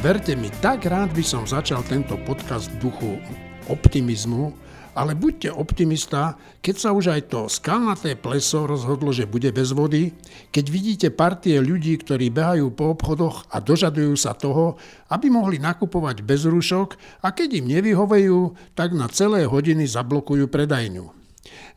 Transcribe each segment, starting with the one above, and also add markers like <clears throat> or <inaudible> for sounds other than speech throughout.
Verte mi, tak rád by som začal tento podcast v duchu optimizmu, ale buďte optimista, keď sa už aj to skalnaté pleso rozhodlo, že bude bez vody, keď vidíte partie ľudí, ktorí behajú po obchodoch a dožadujú sa toho, aby mohli nakupovať bez rúšok a keď im nevyhovejú, tak na celé hodiny zablokujú predajňu.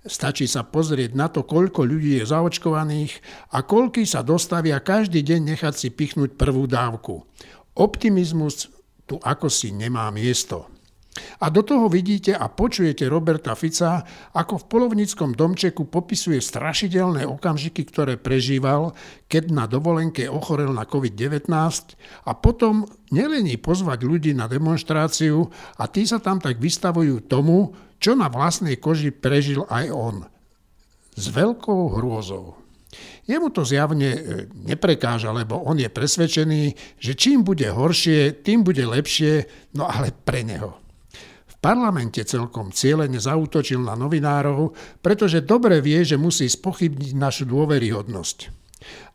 Stačí sa pozrieť na to, koľko ľudí je zaočkovaných a koľky sa dostavia každý deň nechať si pichnúť prvú dávku. Optimizmus tu ako si nemá miesto. A do toho vidíte a počujete Roberta Fica, ako v polovníckom domčeku popisuje strašidelné okamžiky, ktoré prežíval, keď na dovolenke ochorel na COVID-19 a potom nelení pozvať ľudí na demonstráciu a tí sa tam tak vystavujú tomu, čo na vlastnej koži prežil aj on. S veľkou hrôzou. Jemu to zjavne e, neprekáža, lebo on je presvedčený, že čím bude horšie, tým bude lepšie, no ale pre neho parlamente celkom cieľene zautočil na novinárov, pretože dobre vie, že musí spochybniť našu dôveryhodnosť.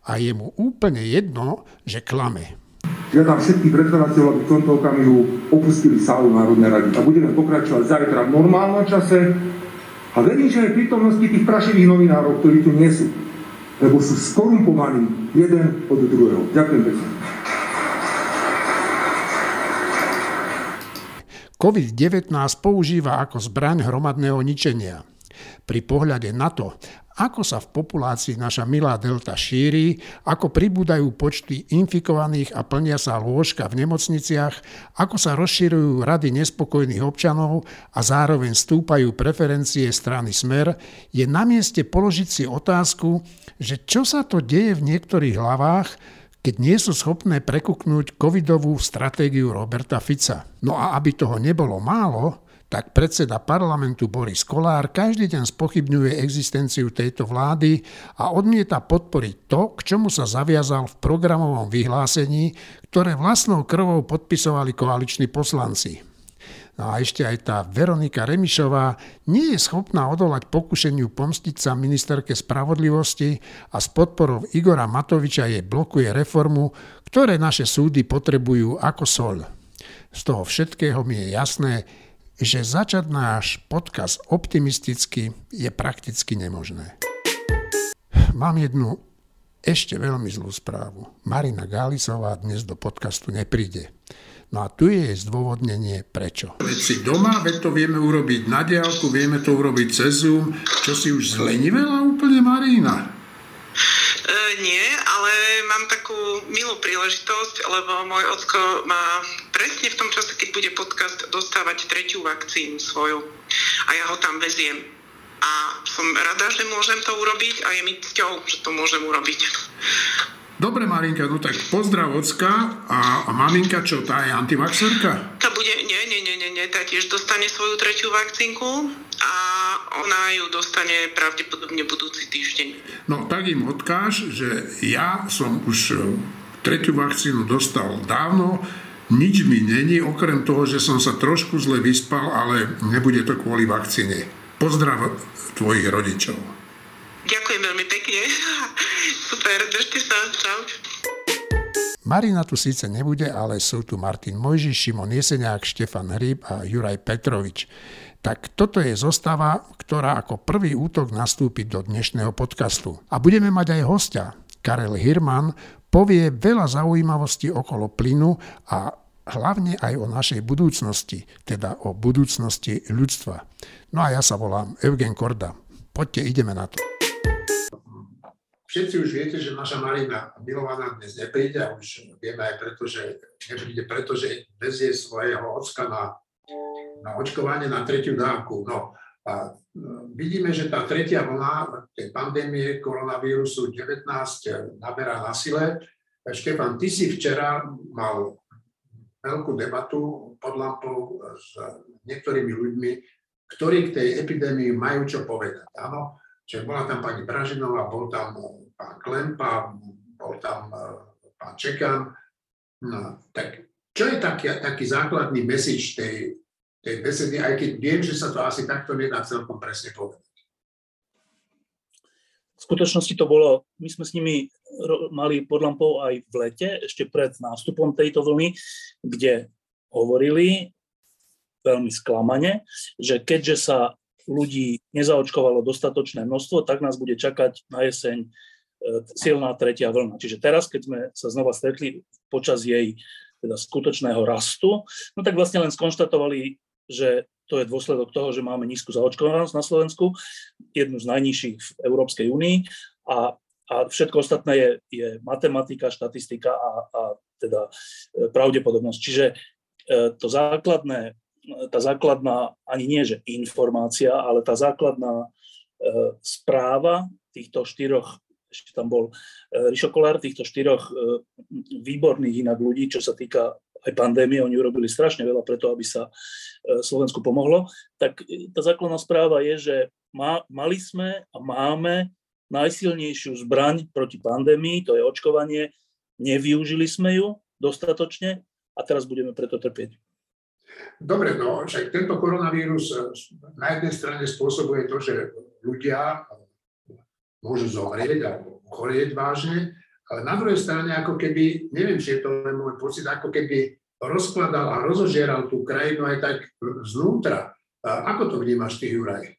A je mu úplne jedno, že klame. Žiadam všetkých predkladateľov, aby v tomto okamihu opustili sálu Národnej rady. A budeme pokračovať zajtra v normálnom čase. A verím, že aj prítomnosti tých prašivých novinárov, ktorí tu nie sú. Lebo sú skorumpovaní jeden od druhého. Ďakujem pekne. COVID-19 používa ako zbraň hromadného ničenia. Pri pohľade na to, ako sa v populácii naša milá delta šíri, ako pribúdajú počty infikovaných a plnia sa lôžka v nemocniciach, ako sa rozširujú rady nespokojných občanov a zároveň stúpajú preferencie strany Smer, je na mieste položiť si otázku, že čo sa to deje v niektorých hlavách, keď nie sú schopné prekuknúť covidovú stratégiu Roberta Fica. No a aby toho nebolo málo, tak predseda parlamentu Boris Kolár každý deň spochybňuje existenciu tejto vlády a odmieta podporiť to, k čomu sa zaviazal v programovom vyhlásení, ktoré vlastnou krvou podpisovali koaliční poslanci. No a ešte aj tá Veronika Remišová nie je schopná odolať pokušeniu pomstiť sa ministerke spravodlivosti a s podporou Igora Matoviča jej blokuje reformu, ktoré naše súdy potrebujú ako sol. Z toho všetkého mi je jasné, že začať náš podcast optimisticky je prakticky nemožné. Mám jednu ešte veľmi zlú správu. Marina Gálisová dnes do podcastu nepríde. No a tu je zdôvodnenie prečo. Veď si doma, veď to vieme urobiť na diálku, vieme to urobiť cez Zoom. Čo si už zlenivela úplne Marina? E, nie, ale mám takú milú príležitosť, lebo môj ocko má presne v tom čase, keď bude podcast, dostávať tretiu vakcínu svoju. A ja ho tam veziem. A som rada, že môžem to urobiť a je mi cťou, že to môžem urobiť. Dobre, Marinka, no tak pozdrav ocka a, a maminka, čo, tá je antivaxerka? Tá bude, nie, nie, nie, nie, nie, tá tiež dostane svoju tretiu vakcínku a ona ju dostane pravdepodobne budúci týždeň. No tak im odkáž, že ja som už e, tretiu vakcínu dostal dávno, nič mi není, okrem toho, že som sa trošku zle vyspal, ale nebude to kvôli vakcíne. Pozdrav tvojich rodičov. Ďakujem veľmi pekne. <laughs> Super, držte sa. Čau. Marina tu síce nebude, ale sú tu Martin Mojžiš, Šimon Jeseniak, Štefan Hryb a Juraj Petrovič. Tak toto je zostava, ktorá ako prvý útok nastúpi do dnešného podcastu. A budeme mať aj hostia. Karel Hirman povie veľa zaujímavostí okolo plynu a hlavne aj o našej budúcnosti, teda o budúcnosti ľudstva. No a ja sa volám Eugen Korda. Poďte, ideme na to. Všetci už viete, že naša Marina milovaná dnes nepríde a už vieme aj preto, že nepríde, pretože vezie svojho ocka na, na očkovanie na tretiu dávku. No a no, vidíme, že tá tretia vlna tej pandémie koronavírusu 19 naberá na sile. Štefan, ty si včera mal veľkú debatu pod lampou s niektorými ľuďmi, ktorí k tej epidémii majú čo povedať. Áno, Čiže bola tam pani Bražinová, bol tam pán Klempa, bol tam eh, pán Čekan. No, tak čo je taký, taký základný message tej, tej besedy, aj keď viem, že sa to asi takto nedá celkom presne povedať. skutočnosti to bolo, my sme s nimi mali pod lampou aj v lete, ešte pred nástupom tejto vlny, kde hovorili veľmi sklamane, že keďže sa ľudí nezaočkovalo dostatočné množstvo, tak nás bude čakať na jeseň e, silná tretia vlna. Čiže teraz, keď sme sa znova stretli počas jej teda skutočného rastu, no tak vlastne len skonštatovali, že to je dôsledok toho, že máme nízku zaočkovanosť na Slovensku, jednu z najnižších v Európskej únii a, a všetko ostatné je, je matematika, štatistika a, a teda e, pravdepodobnosť. Čiže e, to základné tá základná, ani nie že informácia, ale tá základná e, správa týchto štyroch, ešte tam bol e, Rišo Kolár, týchto štyroch e, výborných inak ľudí, čo sa týka aj pandémie, oni urobili strašne veľa preto, aby sa Slovensku pomohlo, tak tá základná správa je, že má, mali sme a máme najsilnejšiu zbraň proti pandémii, to je očkovanie, nevyužili sme ju dostatočne a teraz budeme preto trpieť. Dobre, no však tento koronavírus eh, na jednej strane spôsobuje to, že ľudia môžu zomrieť alebo chorieť vážne, ale na druhej strane ako keby, neviem, či je to len môj pocit, ako keby rozkladal a rozožieral tú krajinu aj tak znútra. Ako to vnímaš ty, Juraj?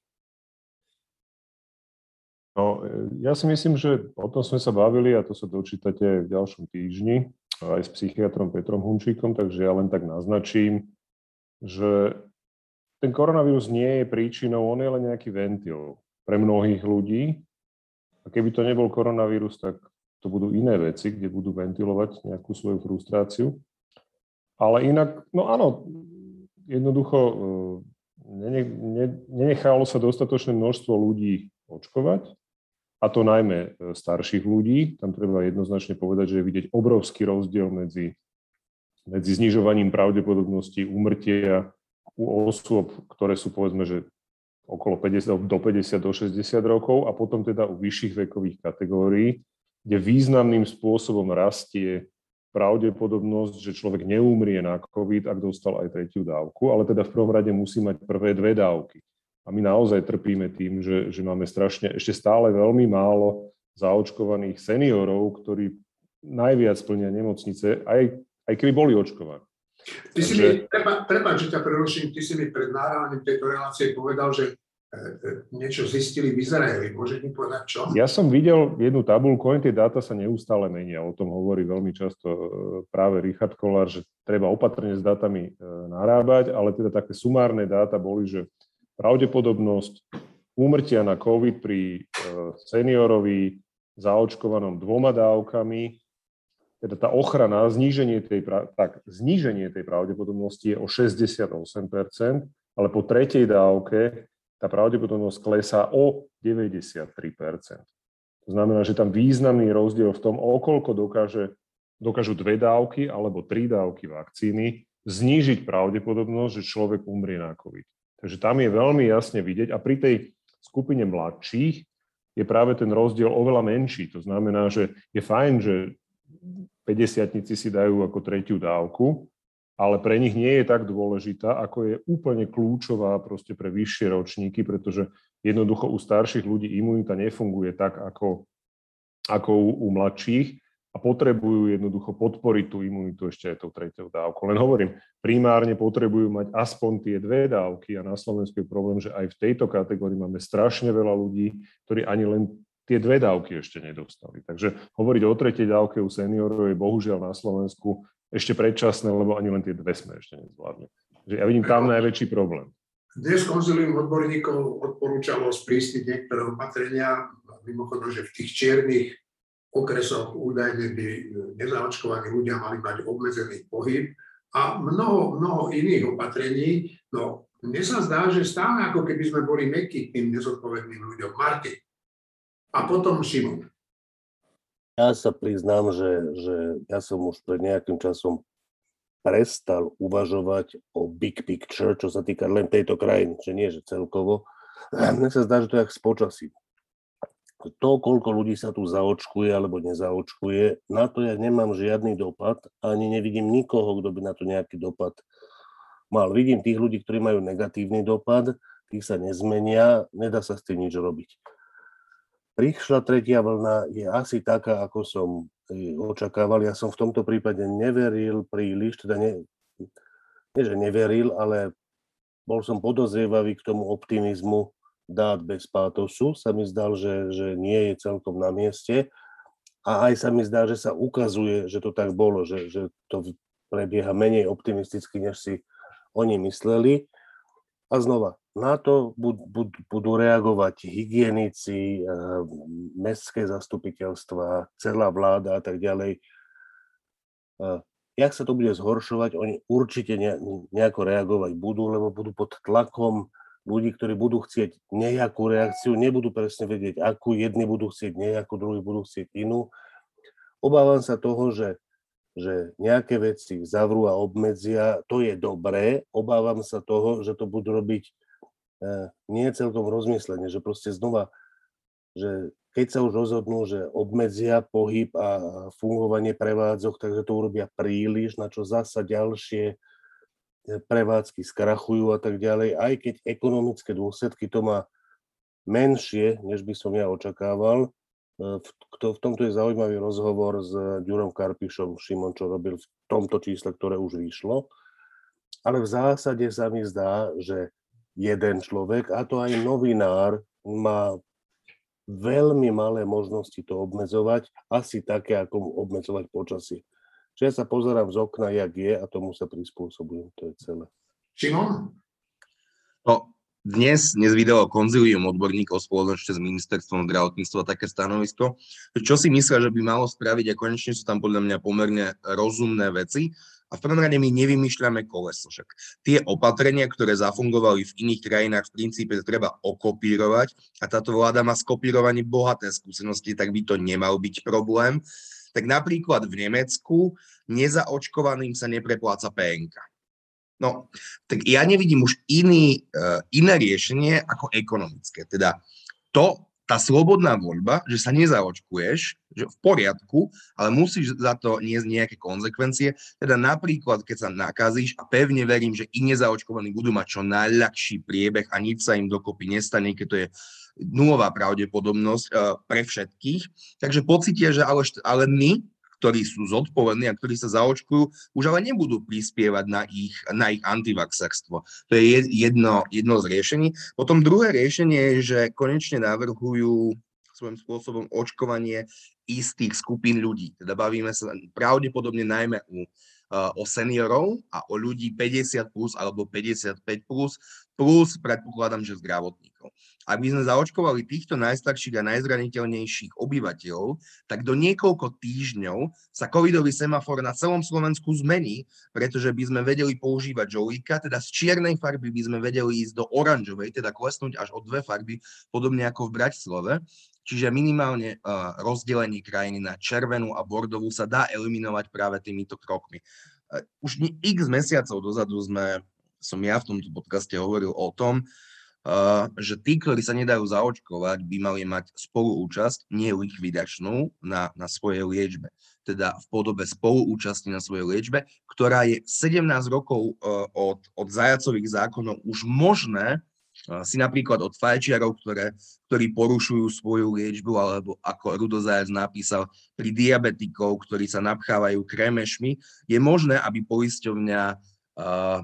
No, ja si myslím, že o tom sme sa bavili a to sa dočítate v ďalšom týždni aj s psychiatrom Petrom Hunčíkom, takže ja len tak naznačím, že ten koronavírus nie je príčinou, on je len nejaký ventil pre mnohých ľudí. A keby to nebol koronavírus, tak to budú iné veci, kde budú ventilovať nejakú svoju frustráciu. Ale inak, no áno, jednoducho e, nenechalo sa dostatočné množstvo ľudí očkovať, a to najmä e, starších ľudí. Tam treba jednoznačne povedať, že je vidieť obrovský rozdiel medzi medzi znižovaním pravdepodobnosti úmrtia u osôb, ktoré sú povedzme, že okolo 50, do 50 do 60 rokov a potom teda u vyšších vekových kategórií, kde významným spôsobom rastie pravdepodobnosť, že človek neumrie na COVID, ak dostal aj tretiu dávku, ale teda v prvom rade musí mať prvé dve dávky. A my naozaj trpíme tým, že, že máme strašne, ešte stále veľmi málo zaočkovaných seniorov, ktorí najviac plnia nemocnice, aj aj keby boli očkovaní. Ty si mi, treba, treba, že ťa preruším, ty si mi pred náhraním tejto relácie povedal, že e, e, niečo zistili v Izraeli. Môžeš mi povedať čo? Ja som videl jednu tabulku, tie dáta sa neustále menia. O tom hovorí veľmi často e, práve Richard Kolár, že treba opatrne s dátami narábať, ale teda také sumárne dáta boli, že pravdepodobnosť úmrtia na COVID pri seniorovi zaočkovanom dvoma dávkami teda tá ochrana, zníženie tej, tak, zníženie tej pravdepodobnosti je o 68%, ale po tretej dávke tá pravdepodobnosť klesá o 93%. To znamená, že tam významný rozdiel v tom, okolko dokáže, dokážu dve dávky alebo tri dávky vakcíny znížiť pravdepodobnosť, že človek umrie na COVID. Takže tam je veľmi jasne vidieť a pri tej skupine mladších je práve ten rozdiel oveľa menší. To znamená, že je fajn, že 50 si dajú ako tretiu dávku, ale pre nich nie je tak dôležitá, ako je úplne kľúčová proste pre vyššie ročníky, pretože jednoducho u starších ľudí imunita nefunguje tak, ako, ako u, u mladších a potrebujú jednoducho podporiť tú imunitu ešte aj tou tretiou dávkou. Len hovorím, primárne potrebujú mať aspoň tie dve dávky a na Slovensku je problém, že aj v tejto kategórii máme strašne veľa ľudí, ktorí ani len tie dve dávky ešte nedostali. Takže hovoriť o tretej dávke u seniorov je bohužiaľ na Slovensku ešte predčasné, lebo ani len tie dve sme ešte nezvládli. Takže ja vidím tam najväčší problém. Dnes konzilium odborníkov odporúčalo sprísniť niektoré opatrenia, mimochodom, že v tých čiernych okresoch údajne by nezaočkovaní ľudia mali mať obmedzený pohyb a mnoho, mnoho iných opatrení. No, mne sa zdá, že stále ako keby sme boli mekí tým nezodpovedným ľuďom. Martin, a potom Šimon. Ja sa priznám, že, že ja som už pred nejakým časom prestal uvažovať o big picture, čo sa týka len tejto krajiny, že nie, že celkovo. Mne sa zdá, že to je jak s počasím. To, koľko ľudí sa tu zaočkuje alebo nezaočkuje, na to ja nemám žiadny dopad, ani nevidím nikoho, kto by na to nejaký dopad mal. Vidím tých ľudí, ktorí majú negatívny dopad, tých sa nezmenia, nedá sa s tým nič robiť prišla tretia vlna, je asi taká, ako som očakával. Ja som v tomto prípade neveril príliš, teda ne, nie že neveril, ale bol som podozrievavý k tomu optimizmu dát bez pátosu. Sa mi zdal, že, že nie je celkom na mieste. A aj sa mi zdá, že sa ukazuje, že to tak bolo, že, že to prebieha menej optimisticky, než si oni mysleli. A znova, na to budú reagovať hygienici, eh, mestské zastupiteľstva, celá vláda a tak ďalej. Eh, jak sa to bude zhoršovať, oni určite nejako reagovať budú, lebo budú pod tlakom ľudí, ktorí budú chcieť nejakú reakciu, nebudú presne vedieť, akú jedni budú chcieť nejakú, druhí budú chcieť inú. Obávam sa toho, že že nejaké veci zavrú a obmedzia, to je dobré. Obávam sa toho, že to budú robiť nie celkom rozmyslenie, že proste znova, že keď sa už rozhodnú, že obmedzia pohyb a fungovanie prevádzok, takže to urobia príliš, na čo zasa ďalšie eh, prevádzky skrachujú a tak ďalej, aj keď ekonomické dôsledky to má menšie, než by som ja očakával, v, v tomto je zaujímavý rozhovor s Ďurom Karpišom, Šimon, čo robil v tomto čísle, ktoré už vyšlo. Ale v zásade sa mi zdá, že jeden človek, a to aj novinár, má veľmi malé možnosti to obmedzovať, asi také, ako obmedzovať počasie. Čiže ja sa pozerám z okna, jak je a tomu sa prispôsobujem, to je celé. Šimon? No, dnes, dnes vydalo konzilium odborníkov spoločne s ministerstvom zdravotníctva také stanovisko, čo si myslia, že by malo spraviť a konečne sú tam podľa mňa pomerne rozumné veci. A v prvom rade my nevymýšľame koleso. Však tie opatrenia, ktoré zafungovali v iných krajinách, v princípe treba okopírovať a táto vláda má skopírovanie bohaté skúsenosti, tak by to nemal byť problém. Tak napríklad v Nemecku nezaočkovaným sa neprepláca PNK No, tak ja nevidím už iný, uh, iné riešenie ako ekonomické. Teda to, tá slobodná voľba, že sa nezaočkuješ, že v poriadku, ale musíš za to niesť nejaké konsekvencie. Teda napríklad, keď sa nakazíš a pevne verím, že i nezaočkovaní budú mať čo najľahší priebeh a nič sa im dokopy nestane, keď to je nulová pravdepodobnosť uh, pre všetkých. Takže pocítia, že ale, ale my ktorí sú zodpovední a ktorí sa zaočkujú, už ale nebudú prispievať na ich, na ich antivaxerstvo. To je jedno, jedno z riešení. Potom druhé riešenie je, že konečne navrhujú svojím spôsobom očkovanie istých skupín ľudí. Teda bavíme sa pravdepodobne najmä u o seniorov a o ľudí 50 plus alebo 55 plus, plus predpokladám, že zdravotníkov. Ak by sme zaočkovali týchto najstarších a najzraniteľnejších obyvateľov, tak do niekoľko týždňov sa covidový semafor na celom Slovensku zmení, pretože by sme vedeli používať žolíka, teda z čiernej farby by sme vedeli ísť do oranžovej, teda klesnúť až o dve farby, podobne ako v Bratislave. Čiže minimálne uh, rozdelenie krajiny na červenú a bordovú sa dá eliminovať práve týmito krokmi. Uh, už x mesiacov dozadu sme, som ja v tomto podcaste hovoril o tom, uh, že tí, ktorí sa nedajú zaočkovať, by mali mať spoluúčasť, nie likvidačnú, na, na svojej liečbe. Teda v podobe spoluúčasti na svojej liečbe, ktorá je 17 rokov od, od zajacových zákonov už možné si napríklad od fajčiarov, ktoré, ktorí porušujú svoju liečbu, alebo ako Rudozajac napísal, pri diabetikov, ktorí sa napchávajú kremešmi, je možné, aby poisťovňa uh,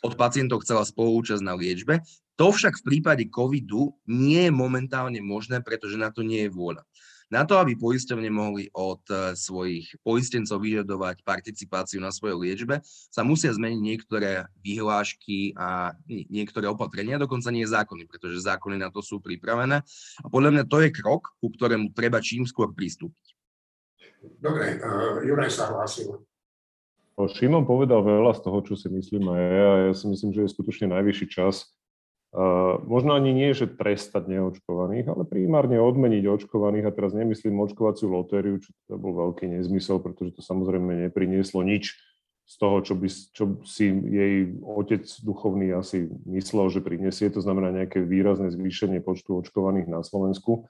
od pacientov chcela spolúčasť na liečbe. To však v prípade covidu nie je momentálne možné, pretože na to nie je vôľa. Na to, aby poisťovne mohli od eh, svojich poistencov vyžadovať participáciu na svojej liečbe, sa musia zmeniť niektoré vyhlášky a niektoré opatrenia, dokonca nie zákony, pretože zákony na to sú pripravené. A podľa mňa to je krok, ku ktorému treba čím skôr pristúpiť. Dobre, uh, Juraj sa hlásil. Šimon povedal veľa z toho, čo si myslím aj ja. Ja si myslím, že je skutočne najvyšší čas Uh, možno ani nie, že trestať neočkovaných, ale primárne odmeniť očkovaných a teraz nemyslím očkovaciu lotériu, čo to bol veľký nezmysel, pretože to samozrejme neprinieslo nič z toho, čo, by, čo si jej otec duchovný asi myslel, že prinesie, to znamená nejaké výrazné zvýšenie počtu očkovaných na Slovensku.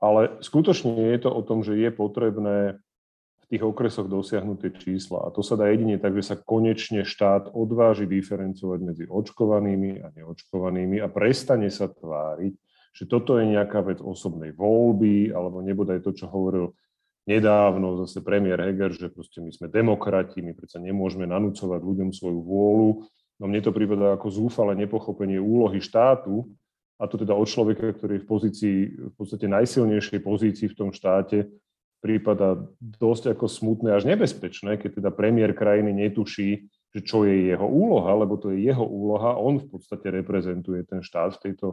Ale skutočne je to o tom, že je potrebné tých okresoch dosiahnuté čísla. A to sa dá jedine tak, že sa konečne štát odváži diferencovať medzi očkovanými a neočkovanými a prestane sa tváriť, že toto je nejaká vec osobnej voľby, alebo nebodaj to, čo hovoril nedávno zase premiér Heger, že proste my sme demokrati, my predsa nemôžeme nanúcovať ľuďom svoju vôľu. No mne to prípada ako zúfale nepochopenie úlohy štátu, a to teda od človeka, ktorý je v pozícii, v podstate najsilnejšej pozícii v tom štáte, prípada dosť ako smutné až nebezpečné, keď teda premiér krajiny netuší, že čo je jeho úloha, lebo to je jeho úloha, on v podstate reprezentuje ten štát v tejto,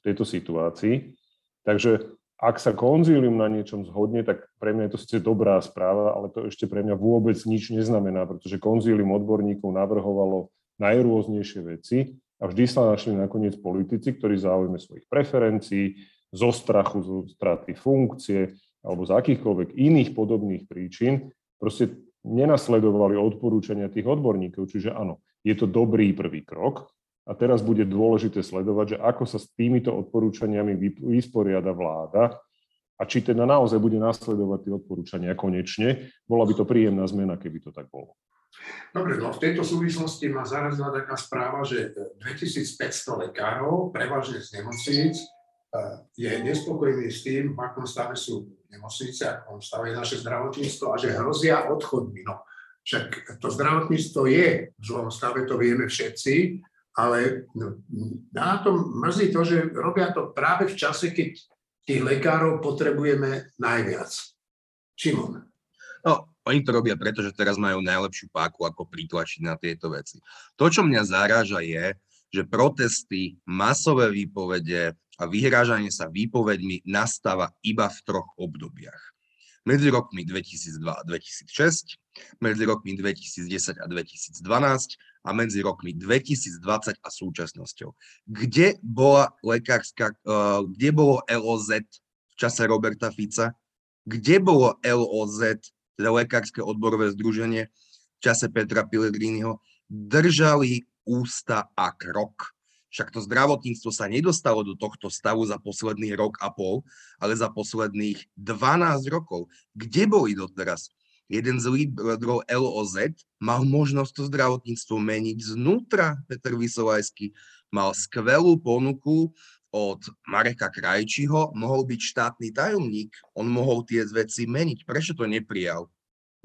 v tejto situácii. Takže ak sa konzílium na niečom zhodne, tak pre mňa je to síce dobrá správa, ale to ešte pre mňa vôbec nič neznamená, pretože konzílium odborníkov navrhovalo najrôznejšie veci a vždy sa našli nakoniec politici, ktorí záujme svojich preferencií, zo strachu, zo straty funkcie alebo z akýchkoľvek iných podobných príčin, proste nenasledovali odporúčania tých odborníkov. Čiže áno, je to dobrý prvý krok, a teraz bude dôležité sledovať, že ako sa s týmito odporúčaniami vysporiada vláda a či teda naozaj bude nasledovať tie odporúčania konečne. Bola by to príjemná zmena, keby to tak bolo. Dobre, no v tejto súvislosti ma zarazila taká správa, že 2500 lekárov, prevažne z nemocníc, eh, je nespokojný s tým, v akom stave sú nemocnice, v akom stave naše zdravotníctvo a že hrozia odchodmi. No, však to zdravotníctvo je v zlom stave, to vieme všetci, ale no, na tom mrzí to, že robia to práve v čase, keď tých lekárov potrebujeme najviac. Šimon. No, oni to robia preto, že teraz majú najlepšiu páku, ako pritlačiť na tieto veci. To, čo mňa zaráža, je, že protesty, masové výpovede a vyhrážanie sa výpoveďmi nastáva iba v troch obdobiach. Medzi rokmi 2002 a 2006, medzi rokmi 2010 a 2012 a medzi rokmi 2020 a súčasnosťou. Kde bola lekárska, uh, kde bolo LOZ v čase Roberta Fica? Kde bolo LOZ, teda Lekárske odborové združenie v čase Petra Pellegriniho? Držali ústa a krok. Však to zdravotníctvo sa nedostalo do tohto stavu za posledný rok a pol, ale za posledných 12 rokov. Kde boli doteraz? jeden z lídrov LOZ mal možnosť to zdravotníctvo meniť znútra. Peter Vysolajský mal skvelú ponuku od Mareka Krajčího, mohol byť štátny tajomník, on mohol tie veci meniť. Prečo to neprijal?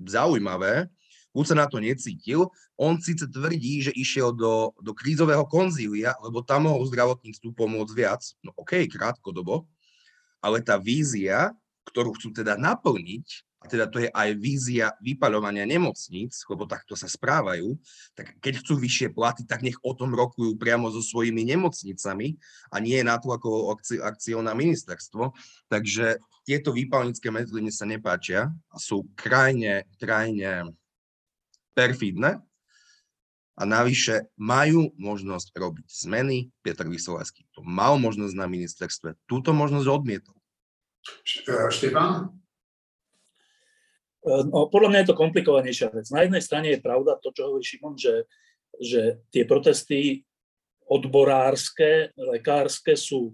Zaujímavé. Už sa na to necítil. On síce tvrdí, že išiel do, do krízového konzília, lebo tam mohol zdravotníctvu pomôcť viac. No okej, okay, krátkodobo. Ale tá vízia, ktorú chcú teda naplniť, a teda to je aj vízia vypaľovania nemocníc, lebo takto sa správajú, tak keď chcú vyššie platy, tak nech o tom rokujú priamo so svojimi nemocnicami a nie na to ako akciou na ministerstvo. Takže tieto výpalnické metódy sa nepáčia a sú krajne, krajne perfidné a navyše majú možnosť robiť zmeny. Petr Vysolajský to mal možnosť na ministerstve, túto možnosť odmietol. Štefan? No, podľa mňa je to komplikovanejšia vec. Na jednej strane je pravda to, čo hovorí Šimon, že, že tie protesty odborárske, lekárske sú e,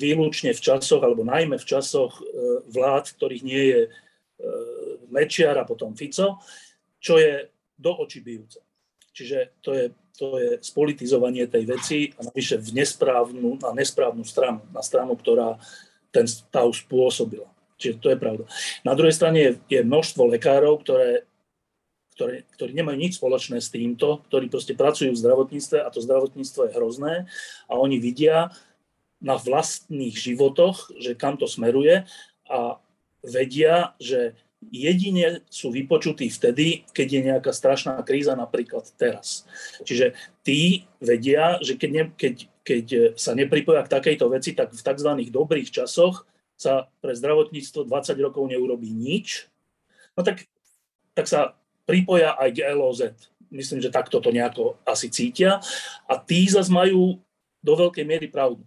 výlučne v časoch, alebo najmä v časoch e, vlád, ktorých nie je e, Mečiar a potom Fico, čo je do očí bijúce. Čiže to je, to je spolitizovanie tej veci a navyše v nesprávnu, na nesprávnu stranu, na stranu, ktorá ten stav spôsobila. Čiže to je pravda. Na druhej strane je, je množstvo lekárov, ktoré, ktoré, ktorí nemajú nič spoločné s týmto, ktorí proste pracujú v zdravotníctve a to zdravotníctvo je hrozné a oni vidia na vlastných životoch, že kam to smeruje a vedia, že jedine sú vypočutí vtedy, keď je nejaká strašná kríza, napríklad teraz. Čiže tí vedia, že keď, ne, keď, keď sa nepripoja k takejto veci, tak v tzv. dobrých časoch sa pre zdravotníctvo 20 rokov neurobí nič, no tak, tak sa pripoja aj k LOZ. Myslím, že takto to nejako asi cítia. A tí zase majú do veľkej miery pravdu.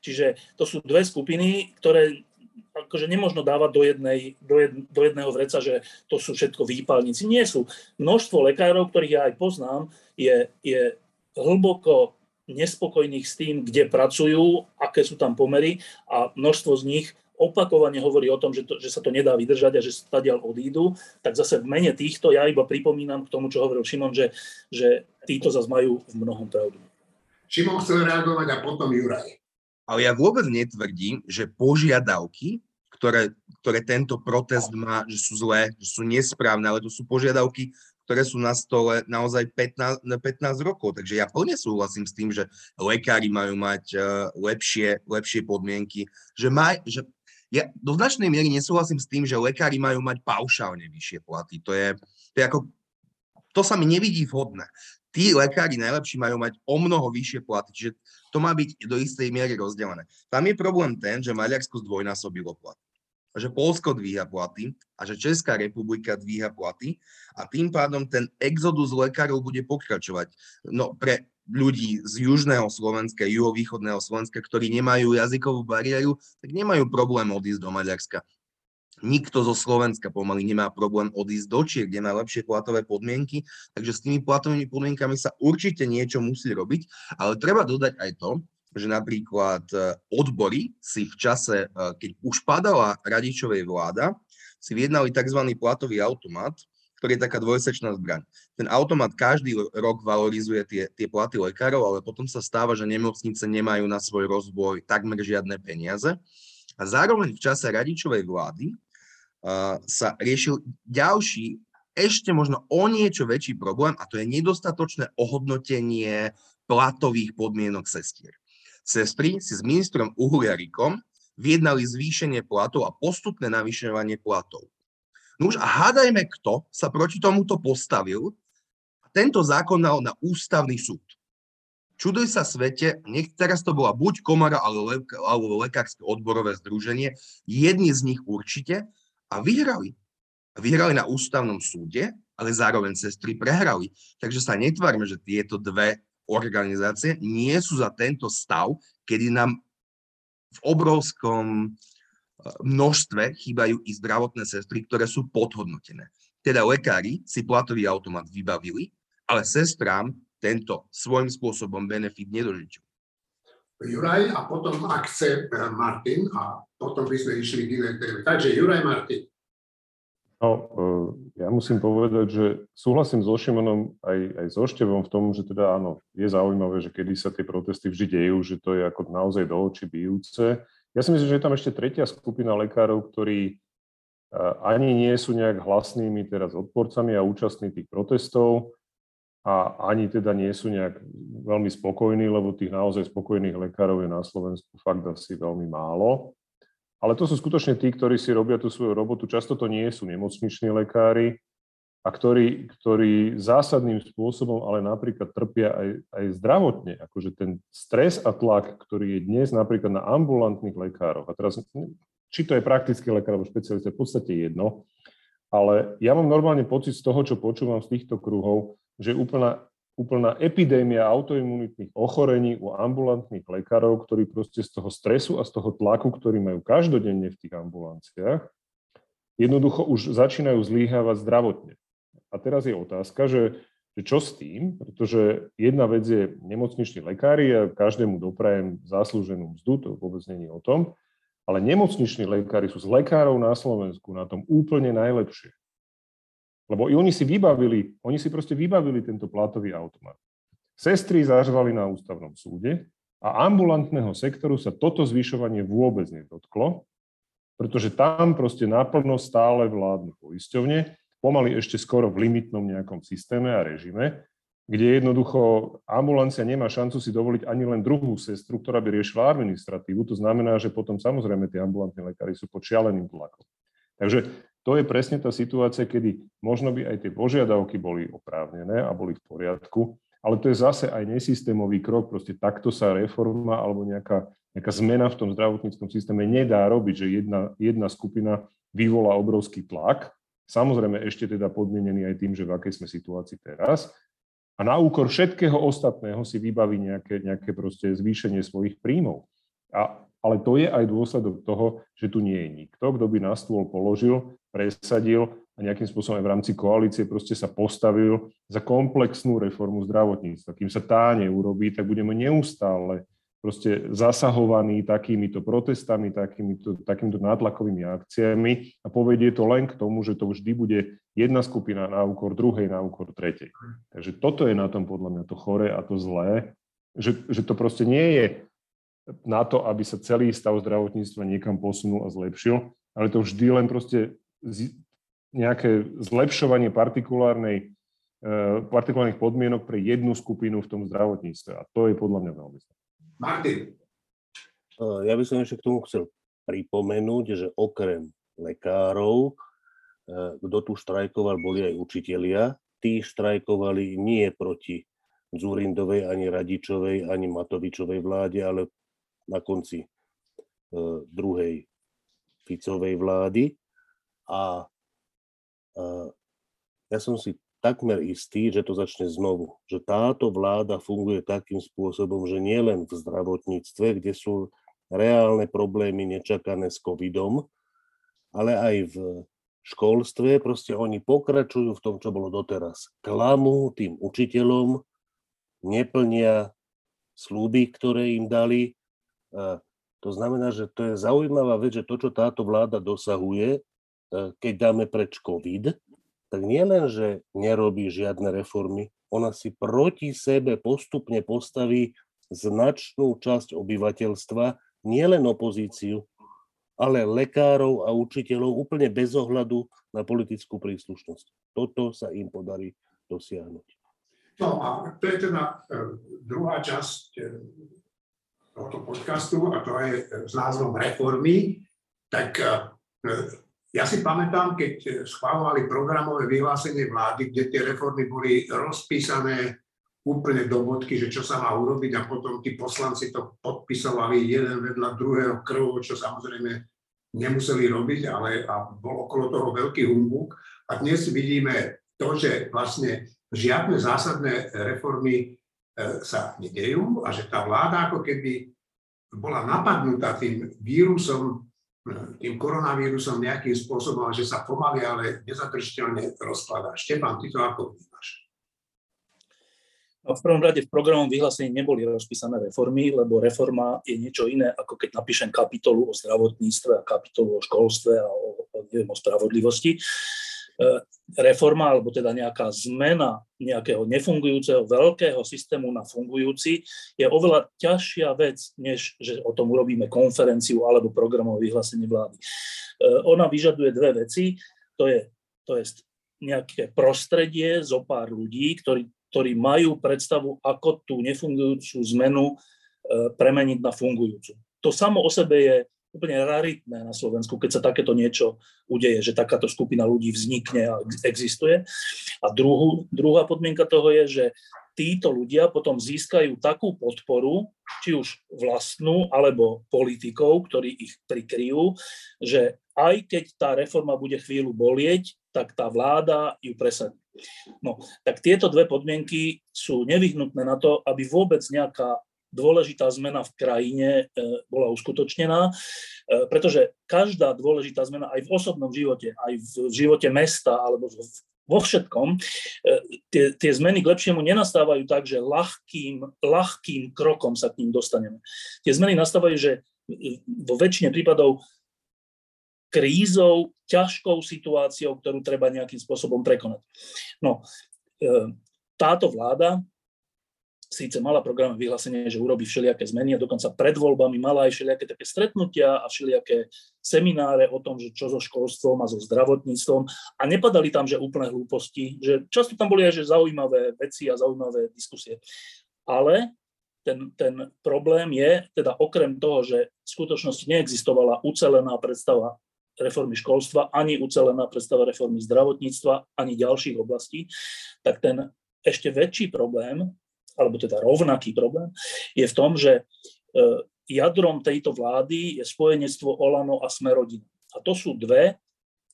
Čiže to sú dve skupiny, ktoré akože nemôžno dávať do, jednej, do, jed, do jedného vreca, že to sú všetko výpalníci. Nie sú. Množstvo lekárov, ktorých ja aj poznám, je, je hlboko nespokojných s tým, kde pracujú, aké sú tam pomery a množstvo z nich opakovane hovorí o tom, že, to, že sa to nedá vydržať a že stadiaľ odídu, tak zase v mene týchto ja iba pripomínam k tomu, čo hovoril Šimon, že, že títo zase majú v mnohom pravdu. Šimon chcel reagovať a potom Juraj. Ale ja vôbec netvrdím, že požiadavky, ktoré, ktoré tento protest má, že sú zlé, že sú nesprávne, ale to sú požiadavky, ktoré sú na stole naozaj 15, 15 rokov. Takže ja plne súhlasím s tým, že lekári majú mať uh, lepšie, lepšie podmienky, že, maj, že ja do značnej miery nesúhlasím s tým, že lekári majú mať paušálne vyššie platy. To je, to je ako, to sa mi nevidí vhodné tí lekári najlepší majú mať o mnoho vyššie platy, čiže to má byť do istej miery rozdelené. Tam je problém ten, že Maďarsko zdvojnásobilo plat. Že Polsko dvíha platy a že Česká republika dvíha platy a tým pádom ten exodus lekárov bude pokračovať. No pre ľudí z južného Slovenska, juhovýchodného Slovenska, ktorí nemajú jazykovú bariéru, tak nemajú problém odísť do Maďarska. Nikto zo Slovenska pomaly nemá problém odísť do Čiek, kde má lepšie platové podmienky, takže s tými platovými podmienkami sa určite niečo musí robiť, ale treba dodať aj to, že napríklad e, odbory si v čase, e, keď už padala radičovej vláda, si vyjednali tzv. platový automat, ktorý je taká dvojsečná zbraň. Ten automat každý rok valorizuje tie, tie platy lekárov, ale potom sa stáva, že nemocnice nemajú na svoj rozvoj takmer žiadne peniaze. A zároveň v čase radičovej vlády sa riešil ďalší, ešte možno o niečo väčší problém a to je nedostatočné ohodnotenie platových podmienok sestier. Sestry si s ministrom Uhliarikom vyjednali zvýšenie platov a postupné navyšovanie platov. No už a hádajme, kto sa proti tomuto postavil. Tento zákon dal na ústavný súd. Čuduj sa svete, nech teraz to bola buď komora alebo lekárske odborové združenie, jedni z nich určite, a vyhrali. Vyhrali na ústavnom súde, ale zároveň sestry prehrali. Takže sa netvárme, že tieto dve organizácie nie sú za tento stav, kedy nám v obrovskom eh, množstve chýbajú i zdravotné sestry, ktoré sú podhodnotené. Teda lekári si platový automat vybavili, ale sestrám tento svojím spôsobom benefit nedožičujú. Juraj a potom, ak chce eh, Martin, a potom by sme išli k inej téme. Takže Juraj Martin. No, eh, ja musím povedať, že súhlasím so Šimonom aj, aj so Števom v tom, že teda áno, je zaujímavé, že kedy sa tie protesty vždy dejú, že to je ako naozaj do očí bijúce. Ja si myslím, že je tam ešte tretia skupina lekárov, ktorí eh, ani nie sú nejak hlasnými teraz odporcami a účastní tých protestov, a ani teda nie sú nejak veľmi spokojní, lebo tých naozaj spokojných lekárov je na Slovensku fakt asi veľmi málo. Ale to sú skutočne tí, ktorí si robia tú svoju robotu. Často to nie sú nemocniční lekári, a ktorí, ktorí zásadným spôsobom ale napríklad trpia aj, aj zdravotne. Akože ten stres a tlak, ktorý je dnes napríklad na ambulantných lekároch, a teraz či to je praktický lekár alebo špecialista, v podstate jedno, ale ja mám normálne pocit z toho, čo počúvam z týchto kruhov, že úplná, úplná epidémia autoimunitných ochorení u ambulantných lekárov, ktorí proste z toho stresu a z toho tlaku, ktorý majú každodenne v tých ambulanciách, jednoducho už začínajú zlíhávať zdravotne. A teraz je otázka, že, že čo s tým, pretože jedna vec je nemocniční lekári a každému doprajem zaslúženú mzdu, to vôbec není o tom, ale nemocniční lekári sú z lekárov na Slovensku na tom úplne najlepšie. Lebo i oni si vybavili, oni si proste vybavili tento platový automat. Sestry zažvali na ústavnom súde a ambulantného sektoru sa toto zvyšovanie vôbec nedotklo, pretože tam proste naplno stále vládnu poisťovne, pomaly ešte skoro v limitnom nejakom systéme a režime, kde jednoducho ambulancia nemá šancu si dovoliť ani len druhú sestru, ktorá by riešila administratívu. To znamená, že potom samozrejme tie ambulantní lekári sú pod šialeným tlakom. Takže to je presne tá situácia, kedy možno by aj tie požiadavky boli oprávnené a boli v poriadku, ale to je zase aj nesystémový krok, proste takto sa reforma alebo nejaká, nejaká zmena v tom zdravotníckom systéme nedá robiť, že jedna, jedna skupina vyvolá obrovský tlak, samozrejme ešte teda podmienený aj tým, že v akej sme situácii teraz, a na úkor všetkého ostatného si vybaví nejaké, nejaké proste zvýšenie svojich príjmov. A ale to je aj dôsledok toho, že tu nie je nikto, kto by na stôl položil, presadil a nejakým spôsobom aj v rámci koalície proste sa postavil za komplexnú reformu zdravotníctva. Kým sa tá neurobí, tak budeme neustále proste zasahovaní takýmito protestami, takýmito, takýmito nátlakovými akciami a povedie to len k tomu, že to vždy bude jedna skupina na úkor druhej, na úkor tretej. Takže toto je na tom podľa mňa to chore a to zlé, že, že to proste nie je na to, aby sa celý stav zdravotníctva niekam posunul a zlepšil, ale to vždy len proste nejaké zlepšovanie partikulárnej, eh, partikulárnych podmienok pre jednu skupinu v tom zdravotníctve. A to je podľa mňa veľmi Martin. Eh, ja by som ešte k tomu chcel pripomenúť, že okrem lekárov, eh, kto tu štrajkoval, boli aj učitelia. Tí štrajkovali nie proti Zurindovej, ani Radičovej, ani Matovičovej vláde, ale na konci druhej Ficovej vlády. A ja som si takmer istý, že to začne znovu. Že táto vláda funguje takým spôsobom, že nie len v zdravotníctve, kde sú reálne problémy nečakané s covidom, ale aj v školstve, proste oni pokračujú v tom, čo bolo doteraz. Klamú tým učiteľom, neplnia slúby, ktoré im dali. To znamená, že to je zaujímavá vec, že to, čo táto vláda dosahuje, e, keď dáme preč COVID, tak nie len, že nerobí žiadne reformy, ona si proti sebe postupne postaví značnú časť obyvateľstva, nielen opozíciu, ale lekárov a učiteľov úplne bez ohľadu na politickú príslušnosť. Toto sa im podarí dosiahnuť. No a to je teda e, druhá časť e, tohoto podcastu a to je s názvom Reformy, tak e, ja si pamätám, keď schválovali programové vyhlásenie vlády, kde tie reformy boli rozpísané úplne do bodky, že čo sa má urobiť a potom tí poslanci to podpisovali jeden vedľa druhého krvo, čo samozrejme nemuseli robiť, ale a bol okolo toho veľký humbuk. A dnes vidíme to, že vlastne žiadne zásadné reformy E, sa nedejú a že tá vláda ako keby bola napadnutá tým vírusom, e, tým koronavírusom nejakým spôsobom, že sa pomaly, ale nezadržiteľne rozkladá. Štefan, ty to ako vnímaš? No, v prvom rade v programom vyhlásení neboli rozpísané reformy, lebo reforma je niečo iné, ako keď napíšem kapitolu o zdravotníctve a kapitolu o školstve a o, o, neviem, o spravodlivosti. E, reforma, alebo teda nejaká zmena nejakého nefungujúceho veľkého systému na fungujúci je oveľa ťažšia vec, než že o tom urobíme konferenciu alebo programové vyhlásenie vlády. E, ona vyžaduje dve veci, to je, to je nejaké prostredie zo pár ľudí, ktorí, ktorí majú predstavu, ako tú nefungujúcu zmenu e, premeniť na fungujúcu. To samo o sebe je úplne raritné na Slovensku, keď sa takéto niečo udeje, že takáto skupina ľudí vznikne a existuje. A druhú, druhá podmienka toho je, že títo ľudia potom získajú takú podporu, či už vlastnú, alebo politikov, ktorí ich prikryjú, že aj keď tá reforma bude chvíľu bolieť, tak tá vláda ju presadí. No, tak tieto dve podmienky sú nevyhnutné na to, aby vôbec nejaká dôležitá zmena v krajine e, bola uskutočnená, e, pretože každá dôležitá zmena aj v osobnom živote, aj v živote mesta alebo vo všetkom, e, tie, tie zmeny k lepšiemu nenastávajú tak, že ľahkým, ľahkým krokom sa k ním dostaneme. Tie zmeny nastávajú, že vo väčšine prípadov krízou, ťažkou situáciou, ktorú treba nejakým spôsobom prekonať. No, táto vláda síce mala program vyhlásenie, že urobí všelijaké zmeny a dokonca pred voľbami mala aj všelijaké také stretnutia a všelijaké semináre o tom, že čo so školstvom a so zdravotníctvom a nepadali tam, že úplné hlúposti, že často tam boli aj že zaujímavé veci a zaujímavé diskusie. Ale ten, ten problém je, teda okrem toho, že v skutočnosti neexistovala ucelená predstava reformy školstva, ani ucelená predstava reformy zdravotníctva, ani ďalších oblastí, tak ten ešte väčší problém alebo teda rovnaký problém, je v tom, že e, jadrom tejto vlády je spojenectvo Olano a Smerodina. A to sú dve,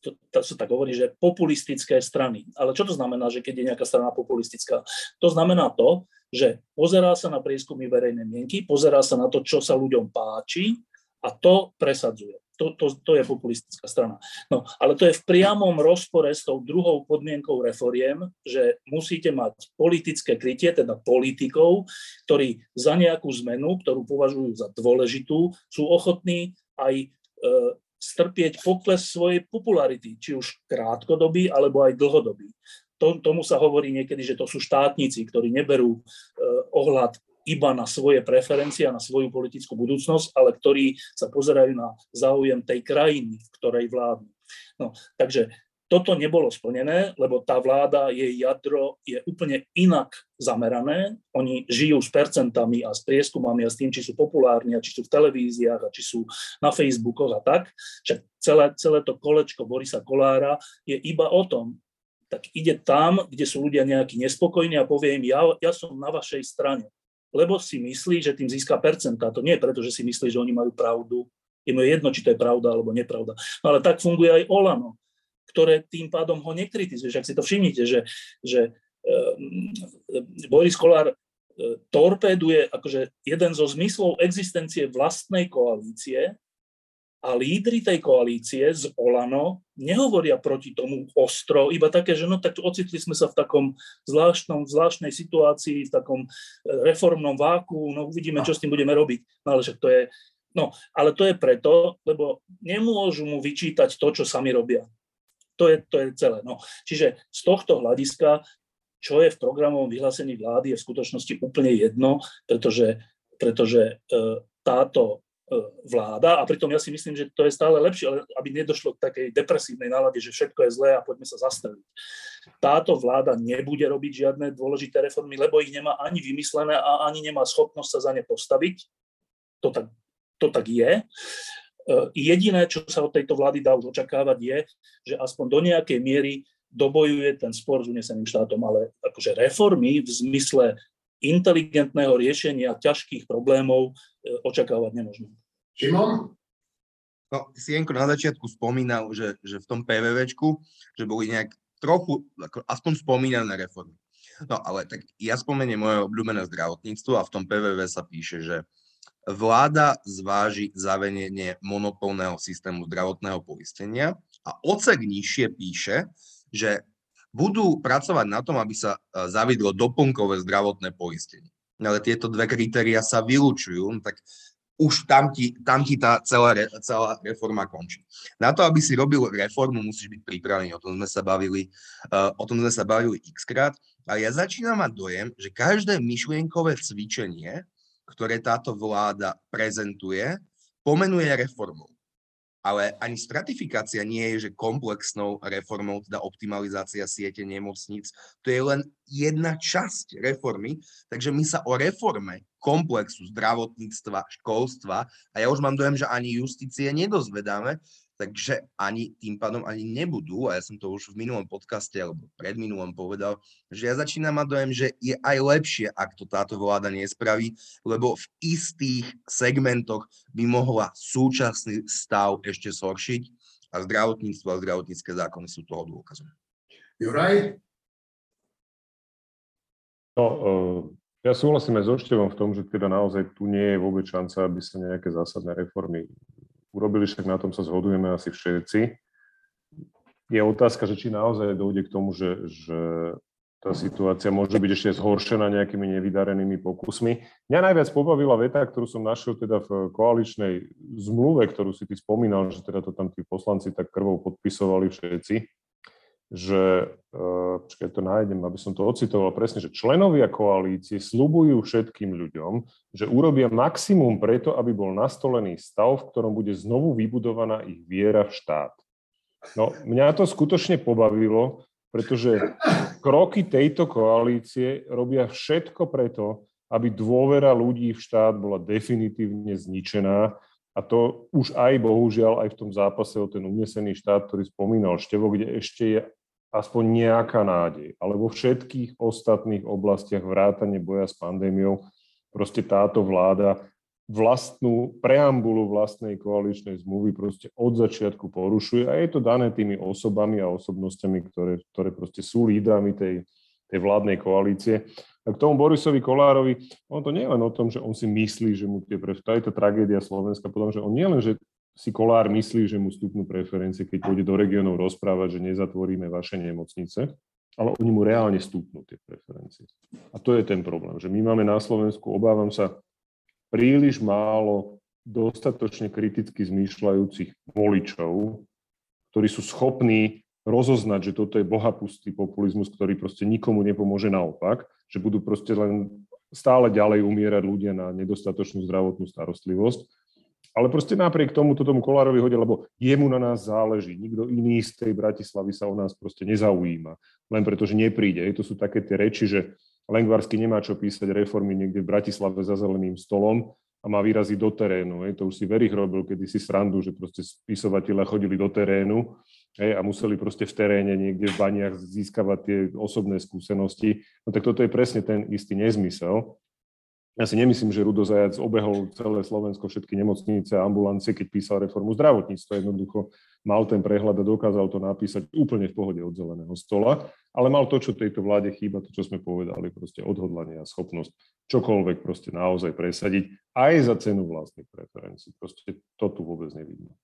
to, to sa tak hovorí, že populistické strany. Ale čo to znamená, že keď je nejaká strana populistická? To znamená to, že pozerá sa na prieskumy verejnej mienky, pozerá sa na to, čo sa ľuďom páči a to presadzuje to, to, to je populistická strana. No, ale to je v priamom rozpore s tou druhou podmienkou reforiem, že musíte mať politické krytie, teda politikov, ktorí za nejakú zmenu, ktorú považujú za dôležitú, sú ochotní aj e, strpieť pokles svojej popularity, či už krátkodobý, alebo aj dlhodobý. To, tomu sa hovorí niekedy, že to sú štátnici, ktorí neberú e, ohľad iba na svoje preferencie a na svoju politickú budúcnosť, ale ktorí sa pozerajú na záujem tej krajiny, v ktorej vládnu. No, takže toto nebolo splnené, lebo tá vláda, jej jadro je úplne inak zamerané. Oni žijú s percentami a s prieskumami a s tým, či sú populárni a či sú v televíziách a či sú na Facebookoch a tak. Však celé, celé to kolečko Borisa Kolára je iba o tom, tak ide tam, kde sú ľudia nejakí nespokojní a povie im, ja, ja som na vašej strane. Lebo si myslí, že tým získa percentá. To nie je preto, že si myslí, že oni majú pravdu. Je jedno, či to je pravda alebo nepravda. Ale tak funguje aj Olano ktoré tým pádom ho nekritizuje. Ak si to všimnite, že, že e, Boris Kolár e, torpéduje akože jeden zo zmyslov existencie vlastnej koalície a lídry tej koalície z Olano nehovoria proti tomu ostro, iba také, že no tak ocitli sme sa v takom zvláštnom, zvláštnej situácii, v takom e, reformnom váku, no uvidíme, čo s tým budeme robiť. No ale však to je, no, ale to je preto, lebo nemôžu mu vyčítať to, čo sami robia. To je, to je celé. No. Čiže z tohto hľadiska, čo je v programovom vyhlásení vlády, je v skutočnosti úplne jedno, pretože, pretože e, táto vláda, a pritom ja si myslím, že to je stále lepšie, aby nedošlo k takej depresívnej nálade, že všetko je zlé a poďme sa zastaviť. Táto vláda nebude robiť žiadne dôležité reformy, lebo ich nemá ani vymyslené a ani nemá schopnosť sa za ne postaviť. To tak, to tak je. E, jediné, čo sa od tejto vlády dá už očakávať, je, že aspoň do nejakej miery dobojuje ten spor s uneseným štátom, ale akože reformy v zmysle inteligentného riešenia ťažkých problémov e, očakávať nemožno. Šimon? No, si Jenko na začiatku spomínal, že, že v tom PVVčku, že boli nejak trochu, ako aspoň spomínané reformy. No ale tak ja spomeniem moje obľúbené zdravotníctvo a v tom PVV sa píše, že vláda zváži zavedenie monopolného systému zdravotného poistenia a ocek nižšie píše, že budú pracovať na tom, aby sa e, zavidlo doplnkové zdravotné poistenie. Ale tieto dve kritéria sa vylúčujú, no tak už tam ti, tam ti tá celá, celá reforma končí. Na to, aby si robil reformu, musíš byť pripravený. O tom sme sa bavili, uh, o tom sme sa bavili x krát. A ja začínam mať dojem, že každé myšlienkové cvičenie ktoré táto vláda prezentuje, pomenuje reformou. Ale ani stratifikácia nie je, že komplexnou reformou, teda optimalizácia siete nemocníc. To je len jedna časť reformy, takže my sa o reforme komplexu zdravotníctva, školstva, a ja už mám dojem, že ani justície nedozvedáme, takže ani tým pádom ani nebudú, a ja som to už v minulom podcaste alebo predminulom povedal, že ja začínam mať dojem, že je aj lepšie, ak to táto vláda nespraví, lebo v istých segmentoch by mohla súčasný stav ešte zhoršiť a zdravotníctvo a zdravotnícke zákony sú toho dôkazom. Juraj? No, uh, ja súhlasím aj so Števom v tom, že teda naozaj tu nie je vôbec šanca, aby sa nejaké zásadné reformy urobili, však na tom sa zhodujeme asi všetci. Je otázka, že či naozaj dojde k tomu, že, že tá situácia môže byť ešte zhoršená nejakými nevydarenými pokusmi. Mňa najviac pobavila veta, ktorú som našiel teda v koaličnej zmluve, ktorú si ty spomínal, že teda to tam tí poslanci tak krvou podpisovali všetci že, eh, počkaj, to nájdem, aby som to ocitoval presne, že členovia koalície slubujú všetkým ľuďom, že urobia maximum preto, aby bol nastolený stav, v ktorom bude znovu vybudovaná ich viera v štát. No, mňa to skutočne pobavilo, pretože kroky tejto koalície robia všetko preto, aby dôvera ľudí v štát bola definitívne zničená a to už aj bohužiaľ aj v tom zápase o ten unesený štát, ktorý spomínal Števo, kde ešte je aspoň nejaká nádej. Ale vo všetkých ostatných oblastiach vrátane boja s pandémiou proste táto vláda vlastnú preambulu vlastnej koaličnej zmluvy proste od začiatku porušuje a je to dané tými osobami a osobnostiami, ktoré, ktoré proste sú lídrami tej, tej vládnej koalície. A k tomu Borisovi Kolárovi, on to nie len o tom, že on si myslí, že mu tie, to je to tragédia Slovenska, potom, že on nie len, že si Kolár myslí, že mu stupnú preferencie, keď pôjde do regiónov rozprávať, že nezatvoríme vaše nemocnice, ale oni mu reálne stúpnú tie preferencie. A to je ten problém, že my máme na Slovensku, obávam sa, príliš málo dostatočne kriticky zmýšľajúcich voličov, ktorí sú schopní rozoznať, že toto je bohapustý populizmus, ktorý proste nikomu nepomôže naopak, že budú proste len stále ďalej umierať ľudia na nedostatočnú zdravotnú starostlivosť. Ale proste napriek tomu to tomu Kolárovi hodil, lebo jemu na nás záleží. Nikto iný z tej Bratislavy sa o nás proste nezaujíma. Len preto, že nepríde. To sú také tie reči, že Lengvarsky nemá čo písať reformy niekde v Bratislave za zeleným stolom a má vyraziť do terénu. Hej. To už si Verich robil kedysi srandu, že proste spisovateľe chodili do terénu a museli proste v teréne niekde v baniach získavať tie osobné skúsenosti. No tak toto je presne ten istý nezmysel. Ja si nemyslím, že Rudo Zajac obehol celé Slovensko, všetky nemocnice a ambulancie, keď písal reformu zdravotníctva. Jednoducho mal ten prehľad a dokázal to napísať úplne v pohode od zeleného stola, ale mal to, čo tejto vláde chýba, to, čo sme povedali, proste odhodlanie a schopnosť čokoľvek proste naozaj presadiť, aj za cenu vlastných preferencií. Proste to tu vôbec nevidíme.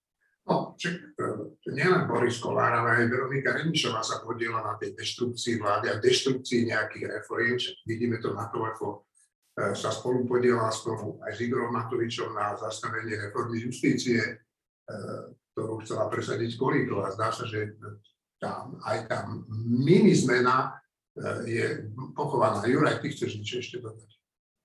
No, čak, e, nielen Boris Kolár, ale aj Veronika Remišová sa podiela na tej deštrukcii vlády a deštrukcii nejakých reforiem. Vidíme to na to, ako sa spolu podielal spolu aj s Igorom Matovičom na zastavenie reformy justície, e, ktorú chcela presadiť Kolíkov a zdá sa, že tam, aj tá mini zmena e, je pochovaná. Juraj, ty chceš niečo ešte dodať?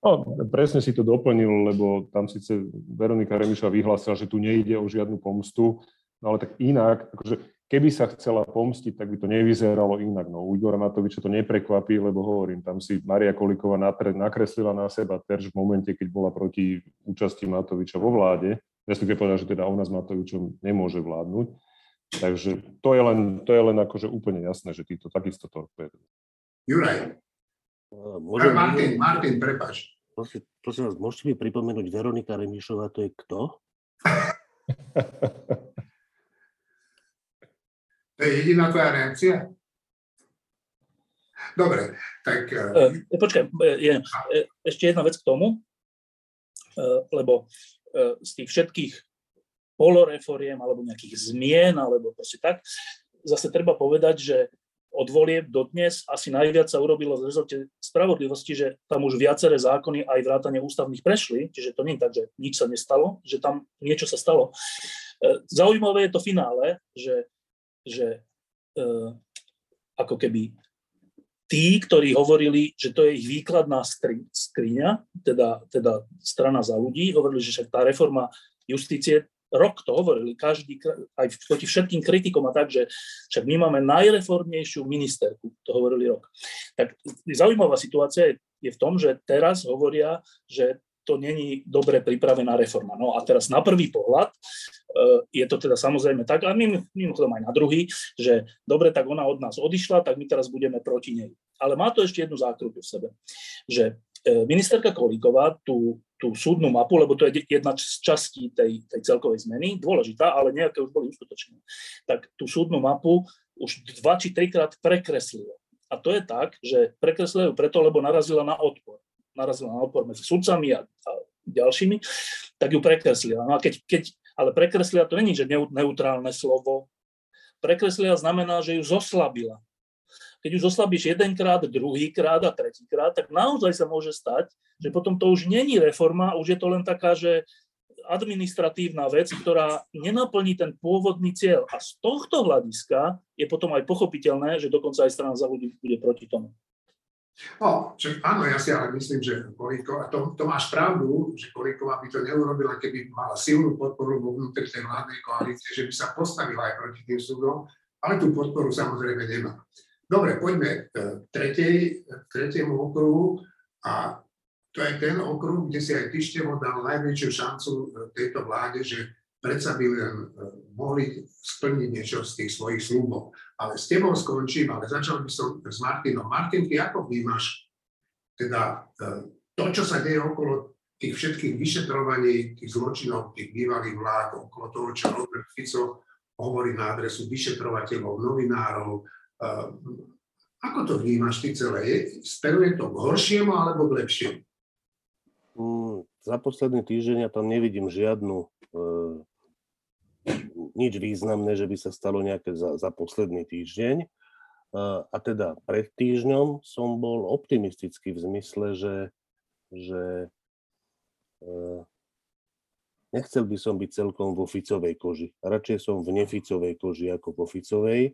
No, presne si to doplnil, lebo tam síce Veronika Remiša vyhlásila, že tu nejde o žiadnu pomstu, no ale tak inak, akože Keby sa chcela pomstiť, tak by to nevyzeralo inak. No, u Igora Matoviča to neprekvapí, lebo hovorím, tam si Maria Kolíková nakreslila na seba terč v momente, keď bola proti účasti Matoviča vo vláde. Respektíve povedal, že teda ona s Matovičom nemôže vládnuť. Takže to je len, to je len akože úplne jasné, že títo takisto torpedujú. Juraj. Môžem... Martin, Martin, prepač. Prosím, prosím vás, môžete mi pripomenúť Veronika Remišová, to je kto? <laughs> To je jediná tvoja reakcia? Dobre, tak... Uh, počkaj, je, ešte jedna vec k tomu, lebo z tých všetkých poloreforiem alebo nejakých zmien alebo proste tak, zase treba povedať, že od volieb do dnes asi najviac sa urobilo z rezorte spravodlivosti, že tam už viaceré zákony aj vrátane ústavných prešli, čiže to nie je tak, že nič sa nestalo, že tam niečo sa stalo. Zaujímavé je to finále, že že e, ako keby tí, ktorí hovorili, že to je ich výkladná skri, skriňa, teda, teda strana za ľudí, hovorili, že však tá reforma justície, rok to hovorili, každý, aj proti všetkým kritikom a tak, že však my máme najreformnejšiu ministerku, to hovorili rok. Tak zaujímavá situácia je, je v tom, že teraz hovoria, že to není dobre pripravená reforma. No a teraz na prvý pohľad Eh, je to teda samozrejme tak, a mimo, mimochodom aj na druhý, že dobre, tak ona od nás odišla, tak my teraz budeme proti nej. Ale má to ešte jednu zákrutu v sebe, že eh, ministerka Kolíková tú, tú súdnu mapu, lebo to je jedna z častí tej, tej celkovej zmeny, dôležitá, ale nejaké už boli uskutočnené, tak tú súdnu mapu už dva či trikrát prekreslila. A to je tak, že prekreslila ju preto, lebo narazila na odpor. Narazila na odpor medzi sudcami a, a ďalšími, tak ju prekreslila. No a keď, keď ale prekreslia to není, že neutrálne slovo. Prekreslia znamená, že ju zoslabila. Keď ju zoslabíš jedenkrát, druhýkrát a tretíkrát, tak naozaj sa môže stať, že potom to už není reforma, už je to len taká, že administratívna vec, ktorá nenaplní ten pôvodný cieľ. A z tohto hľadiska je potom aj pochopiteľné, že dokonca aj strana za ľudí bude proti tomu. No, čo, áno, ja si ale myslím, že Kolíková, to, to máš pravdu, že Kolíková by to neurobila, keby mala silnú podporu vo vnútri tej vládnej koalície, že by sa postavila aj proti tým súdom, ale tú podporu samozrejme nemá. Dobre, poďme k tretej, tretiemu okruhu a to je ten okruh, kde si aj Tyštevo dal najväčšiu šancu tejto vláde, že predsa by len e, mohli splniť niečo z tých svojich slúbov. Ale s tebou skončím, ale začal by som s Martinom. Martin, ty ako vnímaš teda e, to, čo sa deje okolo tých všetkých vyšetrovaní, tých zločinov, tých bývalých vlád, okolo toho, čo Robert Fico hovorí na adresu vyšetrovateľov, novinárov. E, ako to vnímaš ty celé? Speruje to k horšiemu alebo k lepšiemu? Mm, za posledný týždeň ja tam nevidím žiadnu nič významné, že by sa stalo nejaké za, za posledný týždeň. A teda pred týždňom som bol optimistický v zmysle, že, že e, nechcel by som byť celkom vo Ficovej koži. Radšej som v neficovej koži ako vo Ficovej.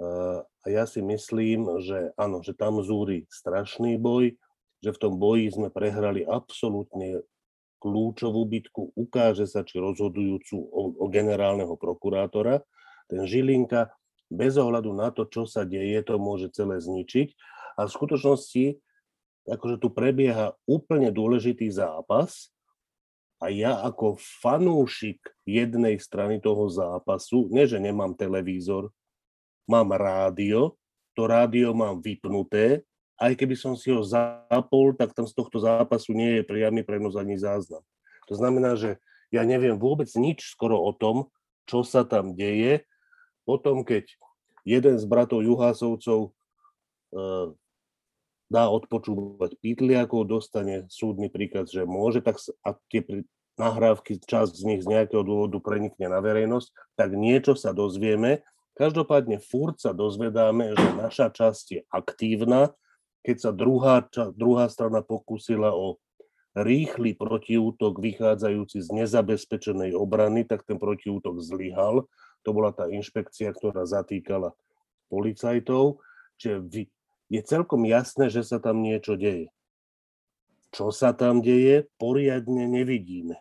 A ja si myslím, že áno, že tam zúri strašný boj. že v tom boji sme prehrali absolútne kľúčovú bitku, ukáže sa, či rozhodujúcu o, o generálneho prokurátora. Ten Žilinka, bez ohľadu na to, čo sa deje, to môže celé zničiť. A v skutočnosti, akože tu prebieha úplne dôležitý zápas a ja ako fanúšik jednej strany toho zápasu, nie že nemám televízor, mám rádio, to rádio mám vypnuté aj keby som si ho zapol, tak tam z tohto zápasu nie je priamy prenos ani záznam. To znamená, že ja neviem vôbec nič skoro o tom, čo sa tam deje. Potom, keď jeden z bratov Juhásovcov e, dá odpočúvať pýtliakov, dostane súdny príkaz, že môže, tak a tie nahrávky, časť z nich z nejakého dôvodu prenikne na verejnosť, tak niečo sa dozvieme. Každopádne furt sa dozvedáme, že naša časť je aktívna, keď sa druhá, druhá strana pokúsila o rýchly protiútok vychádzajúci z nezabezpečenej obrany, tak ten protiútok zlyhal. To bola tá inšpekcia, ktorá zatýkala policajtov. Čiže je celkom jasné, že sa tam niečo deje. Čo sa tam deje, poriadne nevidíme.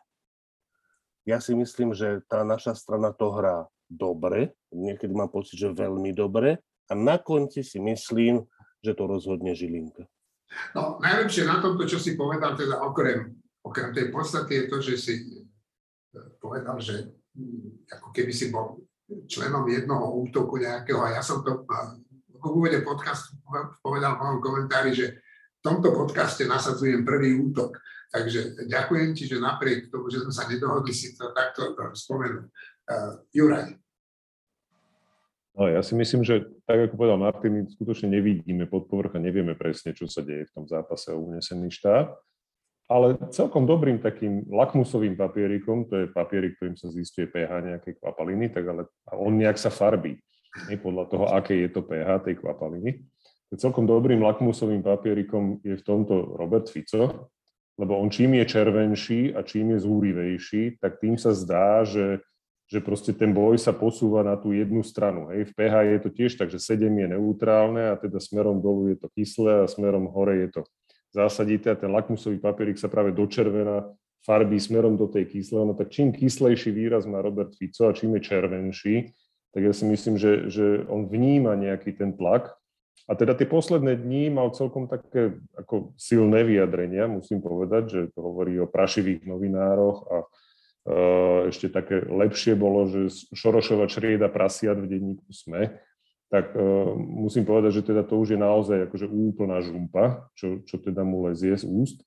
Ja si myslím, že tá naša strana to hrá dobre, niekedy mám pocit, že veľmi dobre, a na konci si myslím, že to rozhodne Žilinka. No, najlepšie na tomto, čo si povedal, teda okrem, okrem tej podstaty je to, že si e, povedal, že mm, ako keby si bol členom jednoho útoku nejakého a ja som to v úvode podcastu povedal v mojom komentári, že v tomto podcaste nasadzujem prvý útok. Takže ďakujem ti, že napriek tomu, že sme sa nedohodli, si to takto spomenul. Uh, Juraj, No, ja si myslím, že tak ako povedal Martin, my skutočne nevidíme pod povrch a nevieme presne, čo sa deje v tom zápase o unesený štát. Ale celkom dobrým takým lakmusovým papierikom, to je papierik, ktorým sa zistuje pH nejakej kvapaliny, tak ale on nejak sa farbí. Nie podľa toho, aké je to pH tej kvapaliny. Celkom dobrým lakmusovým papierikom je v tomto Robert Fico, lebo on čím je červenší a čím je zúrivejší, tak tým sa zdá, že že proste ten boj sa posúva na tú jednu stranu. Hej. V pH je to tiež tak, že 7 je neutrálne a teda smerom dolu je to kyslé a smerom hore je to zásadité a ten lakmusový papierik sa práve dočervená farbí smerom do tej kyslé. No tak čím kyslejší výraz má Robert Fico a čím je červenší, tak ja si myslím, že, že on vníma nejaký ten tlak. A teda tie posledné dní mal celkom také ako silné vyjadrenia, musím povedať, že to hovorí o prašivých novinároch a ešte také lepšie bolo, že Šorošova črieda prasiat v denníku SME, tak uh, musím povedať, že teda to už je naozaj akože úplná žumpa, čo, čo teda mu lezie z úst.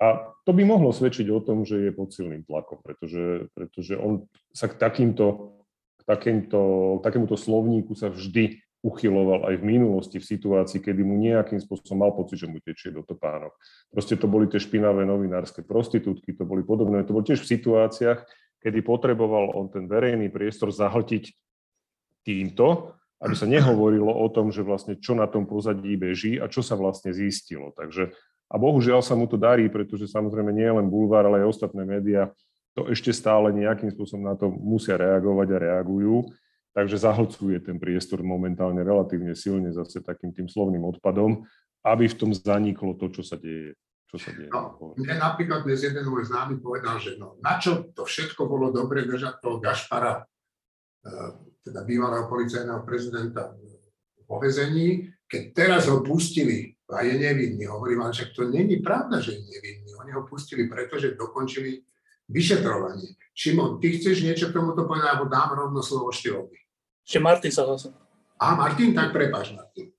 A to by mohlo svedčiť o tom, že je pod silným tlakom, pretože, pretože on sa k takýmto, k takýmto, takémuto slovníku sa vždy uchyloval aj v minulosti v situácii, kedy mu nejakým spôsobom mal pocit, že mu tečie do topánok. Proste to boli tie špinavé novinárske prostitútky, to boli podobné, to boli tiež v situáciách, kedy potreboval on ten verejný priestor zahltiť týmto, aby sa nehovorilo o tom, že vlastne čo na tom pozadí beží a čo sa vlastne zistilo. Takže, a bohužiaľ sa mu to darí, pretože samozrejme nie len bulvár, ale aj ostatné médiá to ešte stále nejakým spôsobom na to musia reagovať a reagujú. Takže zahlcuje ten priestor momentálne relatívne silne zase takým tým slovným odpadom, aby v tom zaniklo to, čo sa deje. Čo sa deje. No, mne napríklad dnes jeden môj známy povedal, že no, na čo to všetko bolo dobre držať toho Gašpara, eh, teda bývalého policajného prezidenta vo vezení, keď teraz ho pustili a je nevinný. Hovorím, ale však to není pravda, že je nevinný. Oni ho pustili, pretože dokončili vyšetrovanie. Šimon, ty chceš niečo k tomuto povedať, alebo dám rovno slovo Štivovi? Ešte Martin sa hlasil. A Martin, tak prepáč, Martin.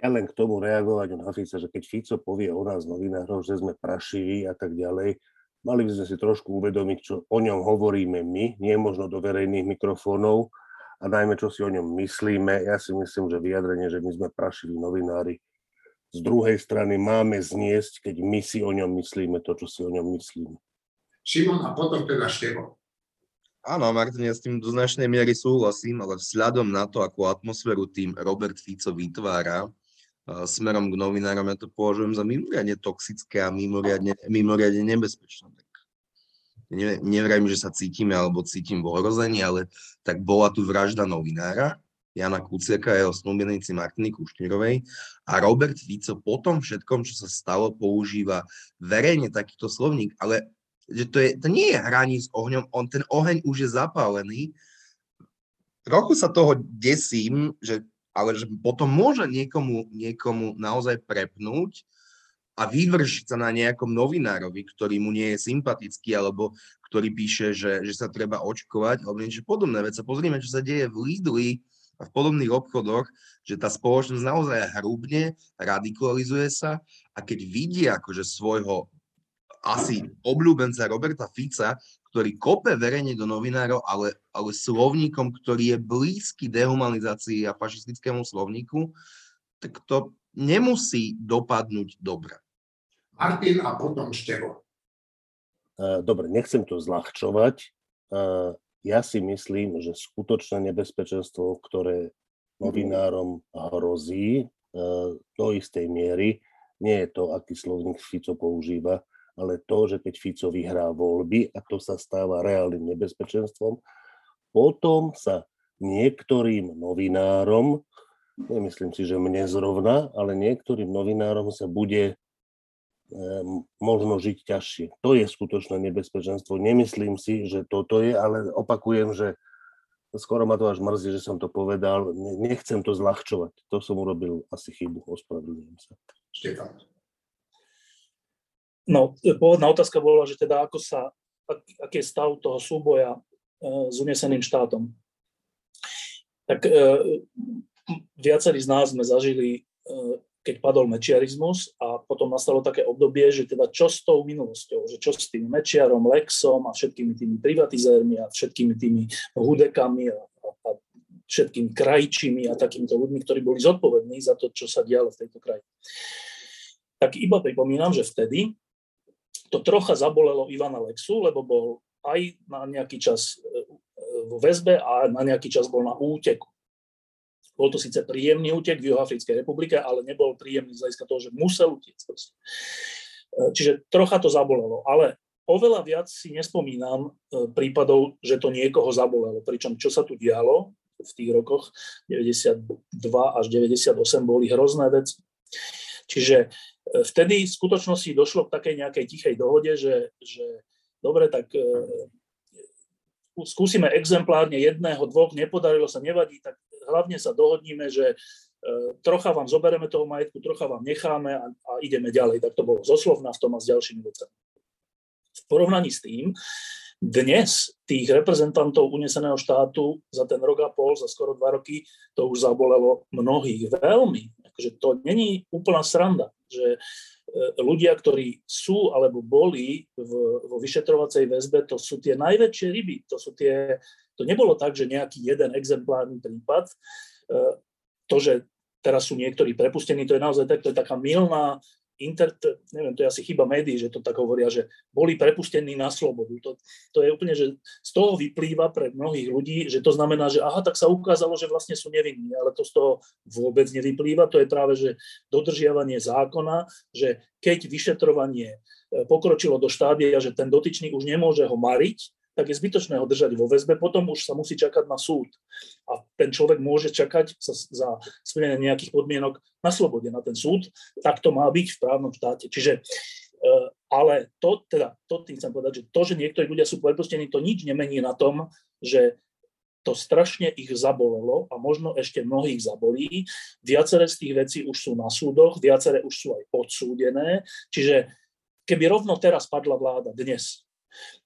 Ja len k tomu reagovať na Fica, že keď Fico povie o nás novinárov, že sme prašiví a tak ďalej, mali by sme si trošku uvedomiť, čo o ňom hovoríme my, nie možno do verejných mikrofónov a najmä, čo si o ňom myslíme. Ja si myslím, že vyjadrenie, že my sme prašiví novinári, z druhej strany máme zniesť, keď my si o ňom myslíme to, čo si o ňom myslíme. Šimon a potom teda Števo. Áno, Martin, ja s tým do značnej miery súhlasím, ale vzhľadom na to, akú atmosféru tým Robert Fico vytvára, smerom k novinárom, ja to považujem za mimoriadne toxické a mimoriadne, mimoriadne nebezpečné. Tak ne, nevrajím, že sa cítime alebo cítim v ohrození, ale tak bola tu vražda novinára Jana Kuciaka a jeho snúbenici Martiny Kušnírovej. A Robert Fico po tom všetkom, čo sa stalo, používa verejne takýto slovník, ale že to, je, to nie je hraní s ohňom, on, ten oheň už je zapálený. Trochu sa toho desím, že, ale že potom môže niekomu, niekomu naozaj prepnúť a vyvršiť sa na nejakom novinárovi, ktorý mu nie je sympatický, alebo ktorý píše, že, že sa treba očkovať, alebo niečo podobné. Veď sa pozrime, čo sa deje v Lidli, a v podobných obchodoch, že tá spoločnosť naozaj hrubne, radikalizuje sa a keď vidí akože svojho asi obľúbenca Roberta Fica, ktorý kope verejne do novinárov, ale, ale slovníkom, ktorý je blízky dehumanizácii a fašistickému slovníku, tak to nemusí dopadnúť dobre. Martin a potom Števo. Dobre, nechcem to zľahčovať ja si myslím, že skutočné nebezpečenstvo, ktoré novinárom hrozí e, do istej miery, nie je to, aký slovník Fico používa, ale to, že keď Fico vyhrá voľby a to sa stáva reálnym nebezpečenstvom, potom sa niektorým novinárom, nemyslím si, že mne zrovna, ale niektorým novinárom sa bude možno žiť ťažšie. To je skutočné nebezpečenstvo. Nemyslím si, že toto je, ale opakujem, že skoro ma to až mrzí, že som to povedal. Nechcem to zľahčovať. To som urobil asi chybu. Ospravedlňujem sa. No, pôvodná otázka bola, že teda ako sa, aký je stav toho súboja e, s uneseným štátom. Tak e, viacerí z nás sme zažili e, keď padol mečiarizmus a potom nastalo také obdobie, že teda čo s tou minulosťou, že čo s tým mečiarom, Lexom a všetkými tými privatizérmi a všetkými tými hudekami a, a, a všetkými krajčimi a takýmito ľuďmi, ktorí boli zodpovední za to, čo sa dialo v tejto krajine. Tak iba pripomínam, že vtedy to trocha zabolelo Ivana Lexu, lebo bol aj na nejaký čas e, vo väzbe a na nejaký čas bol na úteku. Bol to síce príjemný útek v Juhoafrickej republike, ale nebol príjemný z hľadiska toho, že musel utiecť. E, čiže trocha to zabolelo, ale oveľa viac si nespomínam e, prípadov, že to niekoho zabolelo. Pričom čo sa tu dialo v tých rokoch 92 až 98 boli hrozné veci. Čiže e, vtedy v skutočnosti došlo k takej nejakej tichej dohode, že, že dobre, tak skúsime exemplárne jedného, dvoch, nepodarilo sa, nevadí, tak hlavne sa dohodníme, že e, trocha vám zoberieme toho majetku, trocha vám necháme a, a ideme ďalej. Tak to bolo zoslovná v tom a s ďalšími vecami. V porovnaní s tým, dnes tých reprezentantov uneseného štátu za ten rok a pol, za skoro dva roky, to už zabolelo mnohých veľmi. Akože to není úplná sranda, že E, ľudia, ktorí sú alebo boli v, vo vyšetrovacej väzbe, to sú tie najväčšie ryby. To, sú tie, to nebolo tak, že nejaký jeden exemplárny prípad. E, to, že teraz sú niektorí prepustení, to je naozaj tak, to je taká milná inter, neviem, to je asi chyba médií, že to tak hovoria, že boli prepustení na slobodu. To, to je úplne, že z toho vyplýva pre mnohých ľudí, že to znamená, že aha, tak sa ukázalo, že vlastne sú nevinní, ale to z toho vôbec nevyplýva. To je práve, že dodržiavanie zákona, že keď vyšetrovanie e, pokročilo do štádia, že ten dotyčný už nemôže ho mariť, tak je zbytočné ho držať vo väzbe, potom už sa musí čakať na súd. A ten človek môže čakať za, za splnenie nejakých podmienok na slobode na ten súd, tak to má byť v právnom štáte. Čiže e, ale to, teda, to tým chcem povedať, že to, že niektorí ľudia sú prepustení, to nič nemení na tom, že to strašne ich zabolelo a možno ešte mnohých zabolí. Viaceré z tých vecí už sú na súdoch, viaceré už sú aj odsúdené. Čiže keby rovno teraz padla vláda dnes,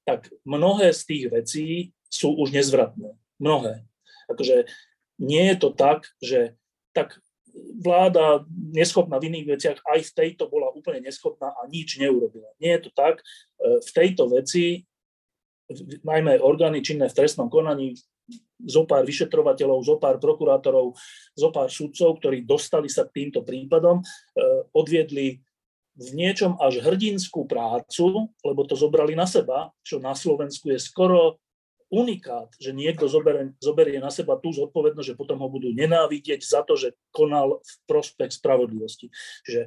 tak mnohé z tých vecí sú už nezvratné. Mnohé. Akože nie je to tak, že tak vláda neschopná v iných veciach aj v tejto bola úplne neschopná a nič neurobila. Nie je to tak. E, v tejto veci, najmä orgány činné v trestnom konaní, zo pár vyšetrovateľov, zo pár prokurátorov, zo pár sudcov, ktorí dostali sa týmto prípadom, e, odviedli v niečom až hrdinskú prácu, lebo to zobrali na seba, čo na Slovensku je skoro unikát, že niekto zoberie, zoberie na seba tú zodpovednosť, že potom ho budú nenávidieť za to, že konal v prospech spravodlivosti. Čiže,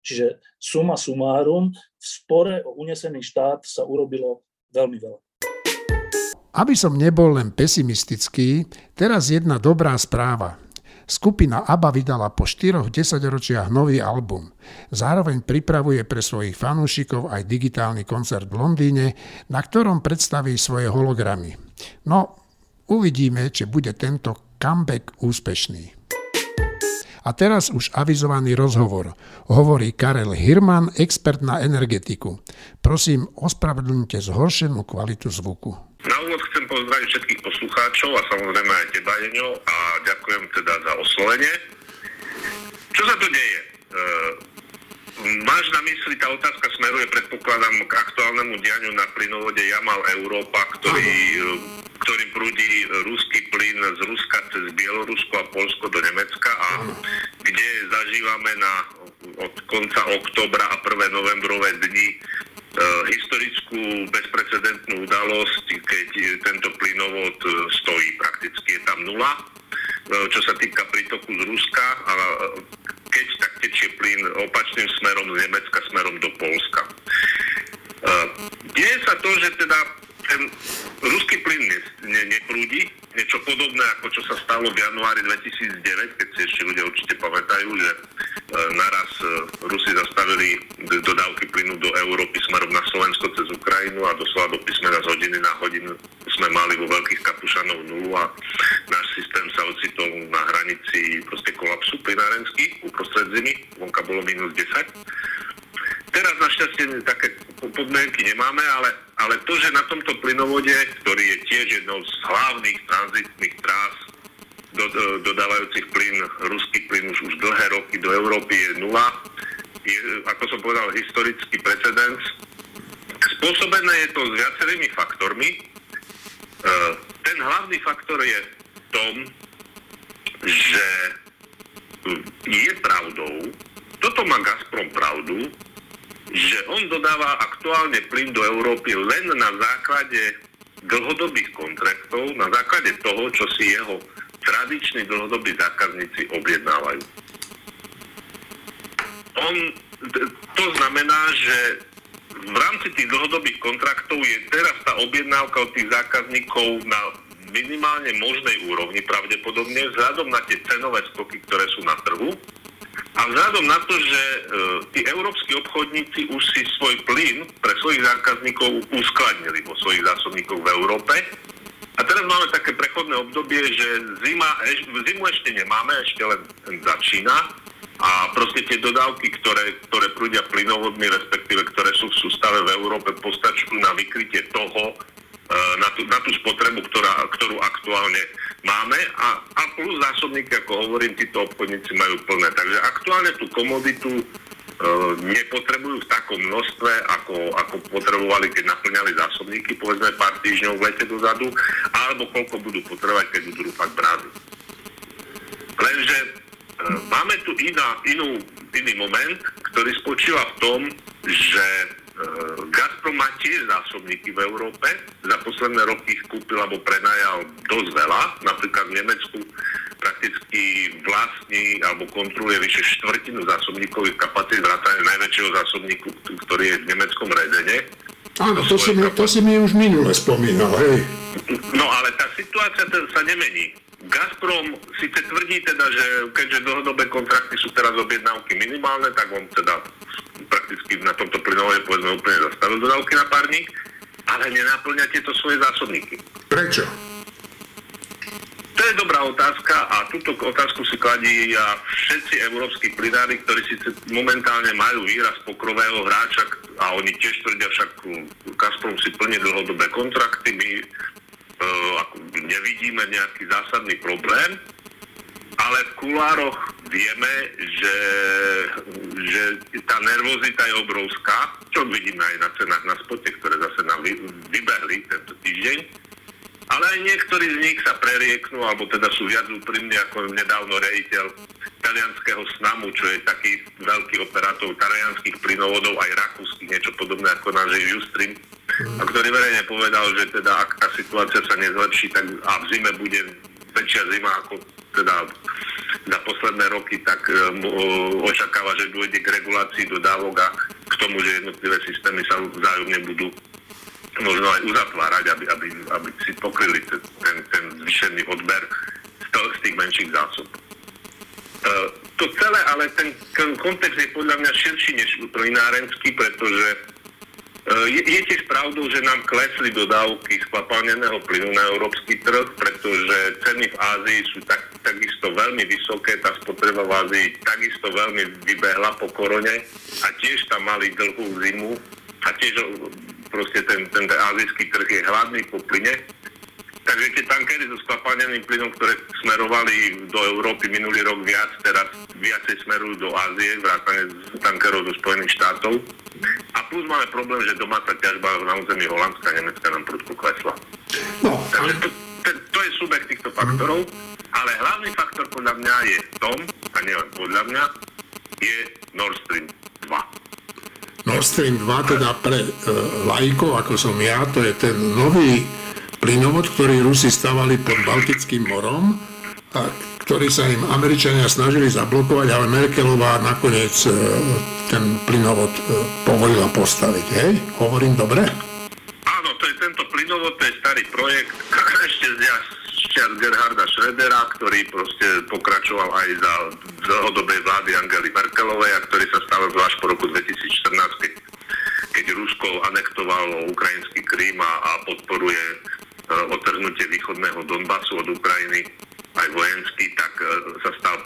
čiže suma sumárum, v spore o unesený štát sa urobilo veľmi veľa. Aby som nebol len pesimistický, teraz jedna dobrá správa. Skupina ABBA vydala po 4 desaťročiach nový album. Zároveň pripravuje pre svojich fanúšikov aj digitálny koncert v Londýne, na ktorom predstaví svoje hologramy. No, uvidíme, či bude tento comeback úspešný. A teraz už avizovaný rozhovor. Hovorí Karel Hirman, expert na energetiku. Prosím, ospravedlňte zhoršenú kvalitu zvuku. Na úvod chcem pozdraviť všetkých poslucháčov a samozrejme aj teba, Jeňo, a ďakujem teda za oslovenie. Čo sa tu deje? E, máš na mysli, tá otázka smeruje, predpokladám, k aktuálnemu dianiu na plynovode Jamal Európa, ktorý, ktorým prúdi ruský plyn z Ruska cez Bielorusko a Polsko do Nemecka a kde zažívame na, od konca oktobra a 1. novembrové dni E, historickú bezprecedentnú udalosť, keď tento plynovod e, stojí, prakticky je tam nula, e, čo sa týka prítoku z Ruska, a keď tak tečie plyn opačným smerom z Nemecka smerom do Polska. Deje sa to, že teda ten ruský plyn ne, ne, neprúdi, niečo podobné ako čo sa stalo v januári 2009, keď si ešte ľudia určite pamätajú, že e, naraz e, Rusi zastavili dodávky plynu do Európy smerom na Slovensko cez Ukrajinu a doslova do písmena z hodiny na hodinu sme mali vo veľkých kapušanov nulu a náš systém sa ocitol na hranici proste kolapsu plynárenský uprostred zimy, vonka bolo minus 10 Teraz našťastie také podmienky nemáme, ale, ale to, že na tomto plynovode, ktorý je tiež jednou z hlavných tranzitných trás do, do, dodávajúcich plyn, ruský plyn už, už dlhé roky do Európy je nula, je, ako som povedal, historický precedens. Spôsobené je to s viacerými faktormi. E, ten hlavný faktor je v tom, že je pravdou, toto má Gazprom pravdu, že on dodáva aktuálne plyn do Európy len na základe dlhodobých kontraktov, na základe toho, čo si jeho tradiční dlhodobí zákazníci objednávajú. On, to znamená, že v rámci tých dlhodobých kontraktov je teraz tá objednávka od tých zákazníkov na minimálne možnej úrovni pravdepodobne vzhľadom na tie cenové skoky, ktoré sú na trhu a vzhľadom na to, že e, tí európsky obchodníci už si svoj plyn pre svojich zákazníkov uskladnili vo svojich zásobníkoch v Európe, a teraz máme také prechodné obdobie, že zima, zimu ešte nemáme, ešte len začína. A proste tie dodávky, ktoré, ktoré prúdia plynovodmi, respektíve ktoré sú v sústave v Európe, postačujú na vykrytie toho, e, na tú, na tú spotrebu, ktorá, ktorú aktuálne máme a, a plus zásobníky, ako hovorím, títo obchodníci majú plné. Takže aktuálne tú komoditu e, nepotrebujú v takom množstve, ako, ako potrebovali, keď naplňali zásobníky, povedzme pár týždňov v lete dozadu, alebo koľko budú potrebovať, keď budú fakt brázy. Lenže e, máme tu iná, inú, iný moment, ktorý spočíva v tom, že Gazprom má tiež zásobníky v Európe. Za posledné roky ich kúpil alebo prenajal dosť veľa. Napríklad v Nemecku prakticky vlastní alebo kontroluje vyše štvrtinu zásobníkových kapacít vrátane najväčšieho zásobníku, ktorý je v nemeckom Redene. Áno, to, si, mi, to si mi už minule spomínal, hej. No ale tá situácia sa nemení. Gazprom síce tvrdí teda, že keďže dlhodobé kontrakty sú teraz objednávky minimálne, tak on teda prakticky na tomto plynovode povedzme úplne zastavil dodávky na párnik, ale nenaplňa tieto svoje zásobníky. Prečo? To je dobrá otázka a túto otázku si kladí a všetci európsky plynári, ktorí síce momentálne majú výraz pokrového hráča a oni tiež tvrdia, však Gazprom si plne dlhodobé kontrakty, my nevidíme nejaký zásadný problém, ale v kulároch vieme, že, že tá nervozita je obrovská, čo vidíme aj na cenách na spote, ktoré zase nám vybehli tento týždeň. Ale aj niektorí z nich sa prerieknú, alebo teda sú viac úprimní ako nedávno rejiteľ talianského snamu, čo je taký veľký operátor talianských plynovodov, aj rakúskych, niečo podobné ako náš Justrin, a ktorý verejne povedal, že teda ak tá situácia sa nezlepší, tak a v zime bude väčšia zima ako teda za posledné roky, tak e, očakáva, že dôjde k regulácii dodávok a k tomu, že jednotlivé systémy sa vzájomne budú možno aj uzatvárať, aby, aby, aby si pokryli ten, ten, zvyšený odber z, to, z tých menších zásob. Uh, to celé, ale ten, ten kontext je podľa mňa širší než plynárenský, pretože je, je tiež pravdou, že nám klesli dodávky skvapalneného plynu na európsky trh, pretože ceny v Ázii sú tak, takisto veľmi vysoké, tá spotreba v Ázii takisto veľmi vybehla po korone a tiež tam mali dlhú zimu a tiež proste ten, ten azijský trh je hladný po plyne. Takže tie tankery so skvapalneným plynom, ktoré smerovali do Európy minulý rok viac, teraz viacej smerujú do Ázie, vrátane z tankerov do Spojených štátov. A plus máme problém, že domáca ťažba na území Holandska a Nemecka nám prudko klesla. No, Takže to, to, to je subjekt týchto faktorov, ale hlavný faktor podľa mňa je v tom, a nielen podľa mňa, je Nord Stream 2. Nord Stream 2 teda pre e, lajkov, ako som ja, to je ten nový plynovod, ktorý Rusi stavali pod Baltickým morom a ktorý sa im Američania snažili zablokovať, ale Merkelová nakoniec e, ten plynovod e, povolila postaviť. Hej? Hovorím dobre? Áno, to je tento plynovod, to je starý projekt, <clears throat> ešte z čias Gerharda Schrödera, ktorý proste pokračoval aj za dlhodobej vlády Angely Merkelovej a ktorý sa stal zvlášť po roku 2014, keď, Rusko anektovalo ukrajinský Krím a, a podporuje otrhnutie východného Donbasu od Ukrajiny aj vojenský, tak e, sa stal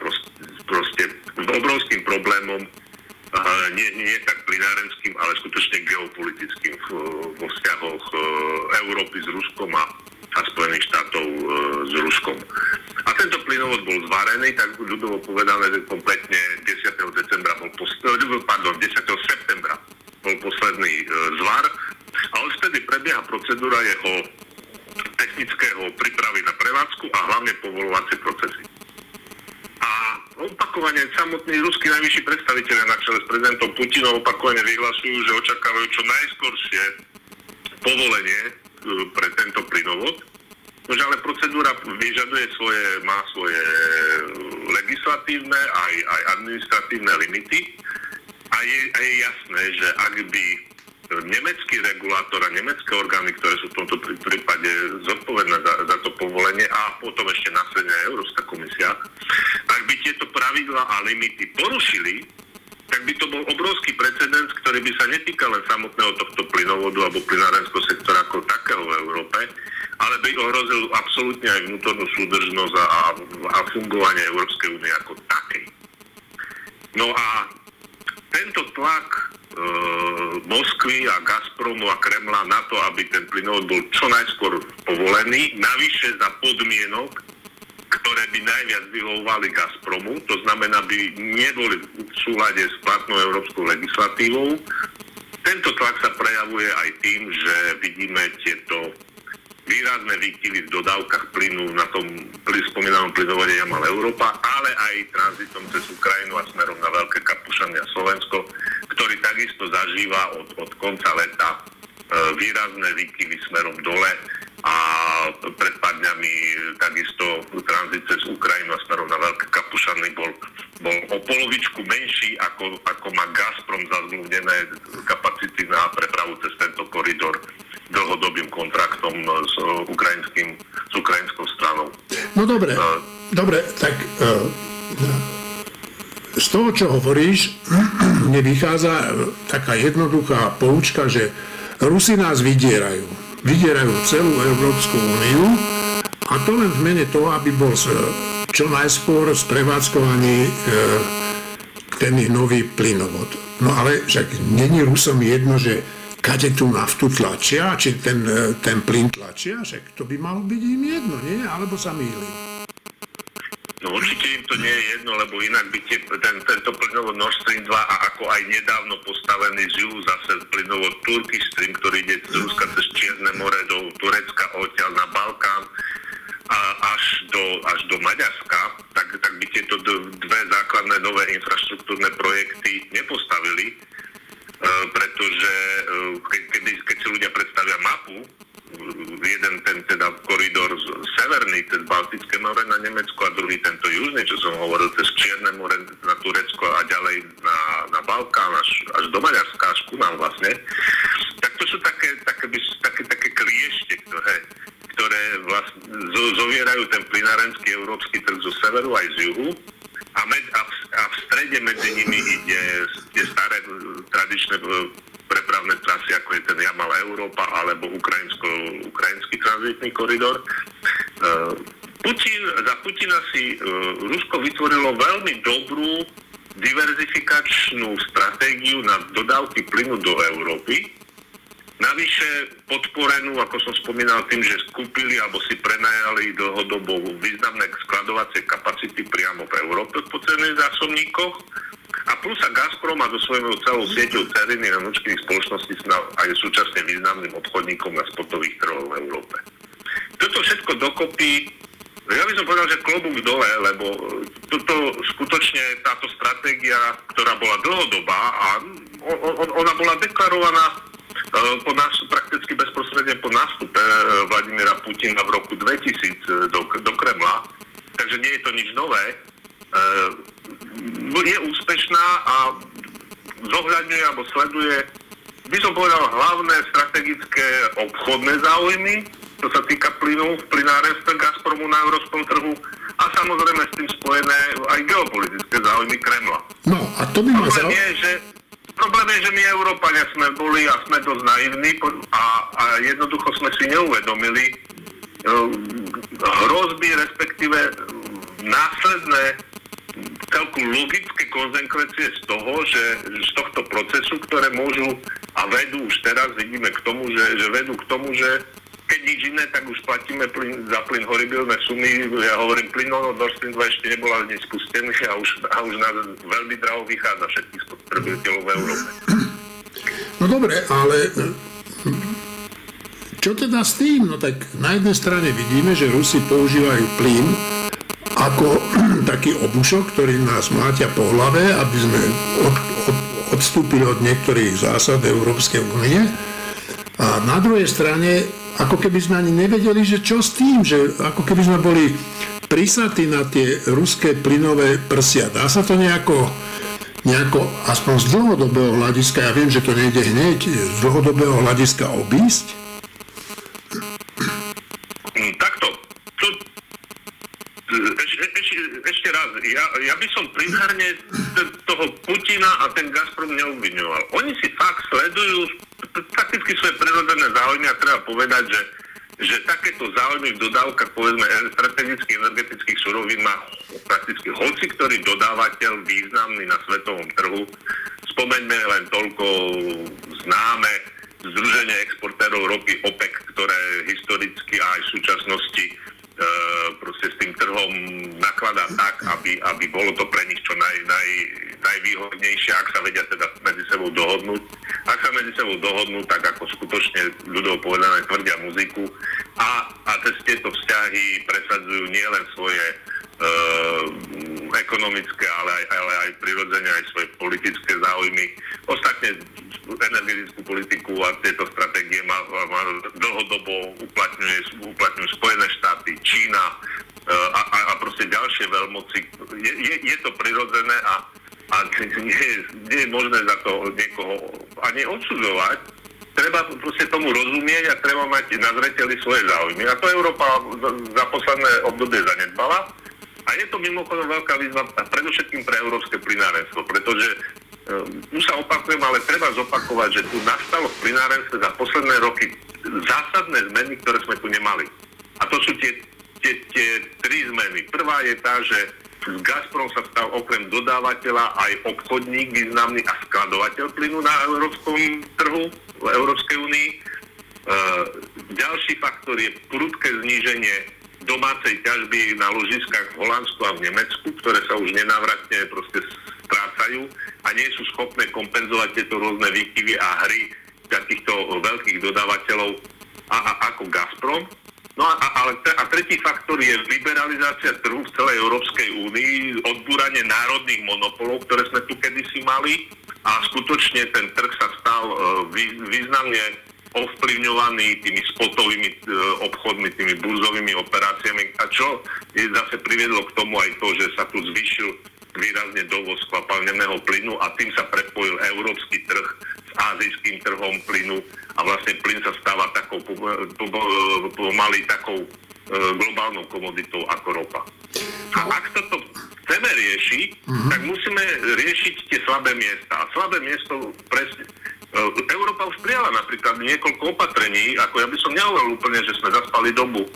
proste, obrovským problémom nie, nie tak plinárenským, ale skutočne geopolitickým vo vzťahoch e, Európy s Ruskom a a Spojených štátov e, s Ruskom. A tento plynovod bol zvarený, tak ľudovo povedané, že kompletne 10. decembra bol pos- e, pardon, 10. septembra bol posledný zvar a vtedy prebieha procedúra jeho technického prípravy na prevádzku a hlavne povolovacie procesy. A opakovane samotní ruskí najvyšší predstaviteľe na čele s prezidentom Putinom opakovane vyhlasujú, že očakávajú čo najskoršie povolenie pre tento plynovod. Nože ale procedúra vyžaduje svoje, má svoje legislatívne aj, aj administratívne limity a je, a je jasné, že ak by nemecký regulátor a nemecké orgány, ktoré sú v tomto prípade zodpovedné za, za to povolenie a potom ešte následne Európska komisia, ak by tieto pravidla a limity porušili, tak by to bol obrovský precedens, ktorý by sa netýkal len samotného tohto plynovodu alebo plynárenského sektora ako takého v Európe, ale by ohrozil absolútne aj vnútornú súdržnosť a, a fungovanie Európskej únie ako takej. No a tento tlak e, Moskvy a Gazpromu a Kremla na to, aby ten plynovod bol čo najskôr povolený, navyše za podmienok, ktoré by najviac vyhovovali Gazpromu, to znamená, by neboli v súlade s platnou európskou legislatívou. Tento tlak sa prejavuje aj tým, že vidíme tieto výrazné výkyvy v dodávkach plynu na tom spomínanom plynovode Jamal Európa, ale aj tranzitom cez Ukrajinu a smerom na Veľké Kapušany a Slovensko, ktorý takisto zažíva od, od konca leta e, výrazné výkyvy smerom dole a pred pár dňami takisto tranzit cez Ukrajinu a smerom na Veľké Kapušany bol, bol o polovičku menší, ako, ako má Gazprom zazmluvnené kapacity na prepravu cez tento koridor dlhodobým kontraktom s, ukrajinským, s ukrajinskou stranou. No dobre, uh, dobre, tak uh, z toho, čo hovoríš, mne vychádza taká jednoduchá poučka, že Rusi nás vydierajú vydierajú celú Európsku úniu a to len v mene toho, aby bol čo najskôr sprevádzkovaný e, ten nový plynovod. No ale však není Rusom jedno, že kade tú naftu tlačia, či ten, e, ten plyn tlačia, však to by malo byť im jedno, nie? Alebo sa mýlim. No určite im to nie je jedno, lebo inak by tie, ten, tento plynovod Nord Stream 2 a ako aj nedávno postavený z Ju zase plynovod Turky Stream, ktorý ide z Ruska cez Čierne more do Turecka, odtiaľ na Balkán a až do, až do Maďarska, tak, tak by tieto dve základné nové infraštruktúrne projekty nepostavili, pretože e, keď, keď, si ľudia predstavia mapu, jeden ten teda koridor severný cez Baltické more na Nemecko a druhý tento južný, čo som hovoril, cez Čierne more na Turecko a ďalej na, na Balkán až, až do Maďarska, až ku nám vlastne. Tak to sú také, také, také vlastne zovierajú ten plynárenský európsky trh zo severu aj z juhu a, med, a, v, a v strede medzi nimi ide tie staré tradičné e, prepravné trasy, ako je ten Jamal Európa alebo ukrajinsko, ukrajinský tranzitný koridor. E, Putin, za Putina si Rusko vytvorilo veľmi dobrú diverzifikačnú stratégiu na dodávky plynu do Európy, Navyše podporenú, ako som spomínal, tým, že skúpili alebo si prenajali dlhodobo významné skladovacie kapacity priamo v Európe v podzemných zásobníkoch. A plus sa Gazprom a so svojou celou sieťou ceriny a nočných spoločností aj súčasne významným obchodníkom na spotových trhoch v Európe. Toto všetko dokopy ja by som povedal, že klobúk dole, lebo toto skutočne táto stratégia, ktorá bola dlhodobá a ona bola deklarovaná Eh, po nás, prakticky bezprostredne po nástupe eh, Vladimira Putina v roku 2000 eh, do, do Kremla, takže nie je to nič nové, je úspešná a zohľadňuje alebo sleduje, by som povedal, hlavné strategické obchodné záujmy, čo sa týka plynu v plynárenstve Gazpromu na európskom trhu a samozrejme s tým spojené aj geopolitické záujmy Kremla. No a to by ma zaujímalo. je, že Problém je, že my Európania sme boli a sme dosť naivní a, a jednoducho sme si neuvedomili uh, hrozby, respektíve následné celku logické konzekvencie z toho, že z tohto procesu, ktoré môžu a vedú už teraz, vidíme k tomu, že, že vedú k tomu, že keď nič iné, tak už platíme plyn, za plyn horibilné sumy. Ja hovorím, plynovod Nord Stream 2 ešte nebola dnes spustený a už, a už nás veľmi draho vychádza všetkých spotrebiteľov v Európe. No dobre, ale čo teda s tým? No tak na jednej strane vidíme, že Rusi používajú plyn ako <clears throat> taký obušok, ktorý nás máťa po hlave, aby sme od, od, odstúpili od niektorých zásad Európskej únie. A na druhej strane ako keby sme ani nevedeli, že čo s tým, že ako keby sme boli prisatí na tie ruské plynové prsia. Dá sa to nejako, nejako aspoň z dlhodobého hľadiska, ja viem, že to nejde hneď, z dlhodobého hľadiska obísť? Mm, takto. To, ešte, ešte, ešte raz, ja, ja by som primárne toho Putina a ten Gazprom neobviňoval. Oni si fakt sledujú prakticky svoje prirodzené záujmy a treba povedať, že, že takéto záujmy v dodávkach povedzme strategických energetických surovín má prakticky hoci ktorý dodávateľ významný na svetovom trhu. Spomeňme len toľko známe Združenie exportérov ropy OPEC, ktoré historicky a aj v súčasnosti proste s tým trhom nakladá tak, aby, aby bolo to pre nich čo naj, naj, najvýhodnejšie, ak sa vedia teda medzi sebou dohodnúť. Ak sa medzi sebou dohodnú, tak ako skutočne ľudov povedané tvrdia muziku a, a cez tieto vzťahy presadzujú nielen svoje e, ekonomické, ale aj, ale aj prirodzene aj svoje politické záujmy. Ostatne energetickú politiku a tieto stratégie má, má dlhodobo uplatňuje, uplatňujú Spojené štáty, Čína e, a, a, a proste ďalšie veľmoci. Je, je, je to prirodzené a a <laughs> nie, nie je možné za to niekoho ani odsudzovať. Treba proste tomu rozumieť a treba mať na zreteli svoje záujmy. A to Európa za posledné obdobie zanedbala. A je to mimochodom veľká výzva predovšetkým pre európske plinárenstvo, pretože um, už sa opakujem, ale treba zopakovať, že tu nastalo v plinárenstve za posledné roky zásadné zmeny, ktoré sme tu nemali. A to sú tie, tie, tie tri zmeny. Prvá je tá, že Gazprom sa stal okrem dodávateľa aj obchodník významný a skladovateľ plynu na európskom trhu v Európskej únii. E, ďalší faktor je prudké zníženie domácej ťažby na ložiskách v Holandsku a v Nemecku, ktoré sa už nenávratne proste strácajú a nie sú schopné kompenzovať tieto rôzne výkyvy a hry takýchto veľkých dodávateľov a, a, ako Gazprom. No a, ale a tretí faktor je liberalizácia trhu v celej Európskej únii, odbúranie národných monopolov, ktoré sme tu kedysi mali a skutočne ten trh sa stal uh, významne ovplyvňovaný tými spotovými uh, obchodmi, tými burzovými operáciami a čo je zase priviedlo k tomu aj to, že sa tu zvyšil výrazne dovoz skvapalneného plynu a tým sa prepojil európsky trh s azijským trhom plynu a vlastne plyn sa stáva takou pomaly takou e, globálnou komoditou ako ropa. A ak toto chceme riešiť, uh-huh. tak musíme riešiť tie slabé miesta. A slabé miesto presne, Európa už prijala napríklad niekoľko opatrení, ako ja by som nehovoril úplne, že sme zaspali dobu. E,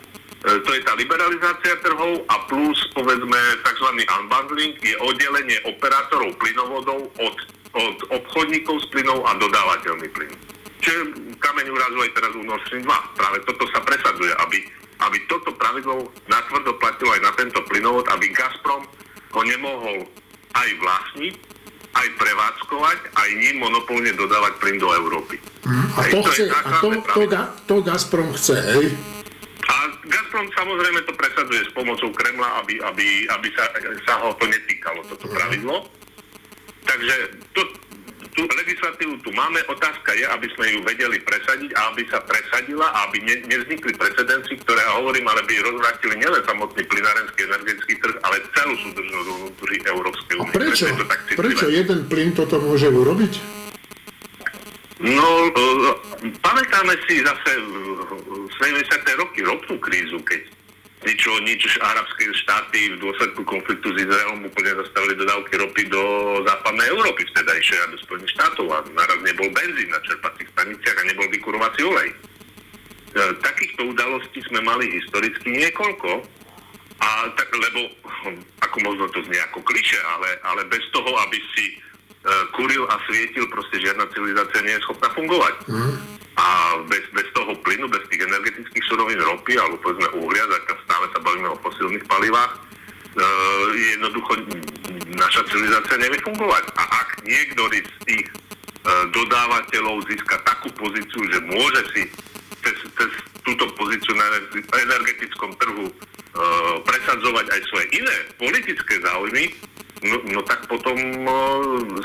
to je tá liberalizácia trhov a plus, povedzme, tzv. unbundling je oddelenie operátorov plynovodov od, od obchodníkov s plynou a dodávateľmi plynu. Čiže kameň úrazu aj teraz u Nord Stream 2. Práve toto sa presadzuje, aby, aby toto pravidlo natvrdo platilo aj na tento plynovod, aby Gazprom ho nemohol aj vlastniť, aj prevádzkovať, aj ním monopolne dodávať plyn do Európy. Mm, a to, chce, a to, to, to Gazprom chce, hej? A Gazprom samozrejme to presadzuje s pomocou Kremla, aby, aby, aby sa, sa ho to netýkalo, toto mhm. pravidlo. Takže to, tú legislatívu tu máme, otázka je, aby sme ju vedeli presadiť a aby sa presadila a aby ne, nevznikli precedenci, ktoré, ja hovorím, ale by rozvrátili nielen samotný plynárenský energetický trh, ale celú súdržnosť vnútri Európskej únie. Prečo? Prečo, prečo jeden plyn toto môže urobiť? No, uh, pamätáme si zase v 70. roky ropnú krízu, keď ničo, nič arabské štáty v dôsledku konfliktu s Izraelom úplne zastavili dodávky ropy do západnej Európy vtedajšej a do Spojených štátov a naraz nebol benzín na čerpacích staniciach a nebol vykurovací olej. E, takýchto udalostí sme mali historicky niekoľko, a tak, lebo, ako možno to znie ako kliše, ale, ale bez toho, aby si kuril a svietil, proste žiadna civilizácia nie je schopná fungovať. Mm. A bez, bez toho plynu, bez tých energetických surovín ropy, alebo povedzme uhlia, tak stále sa bavíme o fosilných palivách, e, jednoducho naša civilizácia nevie fungovať. A ak niekto z tých e, dodávateľov získa takú pozíciu, že môže si cez, cez túto pozíciu na energetickom trhu e, presadzovať aj svoje iné politické záujmy, No, no tak potom no,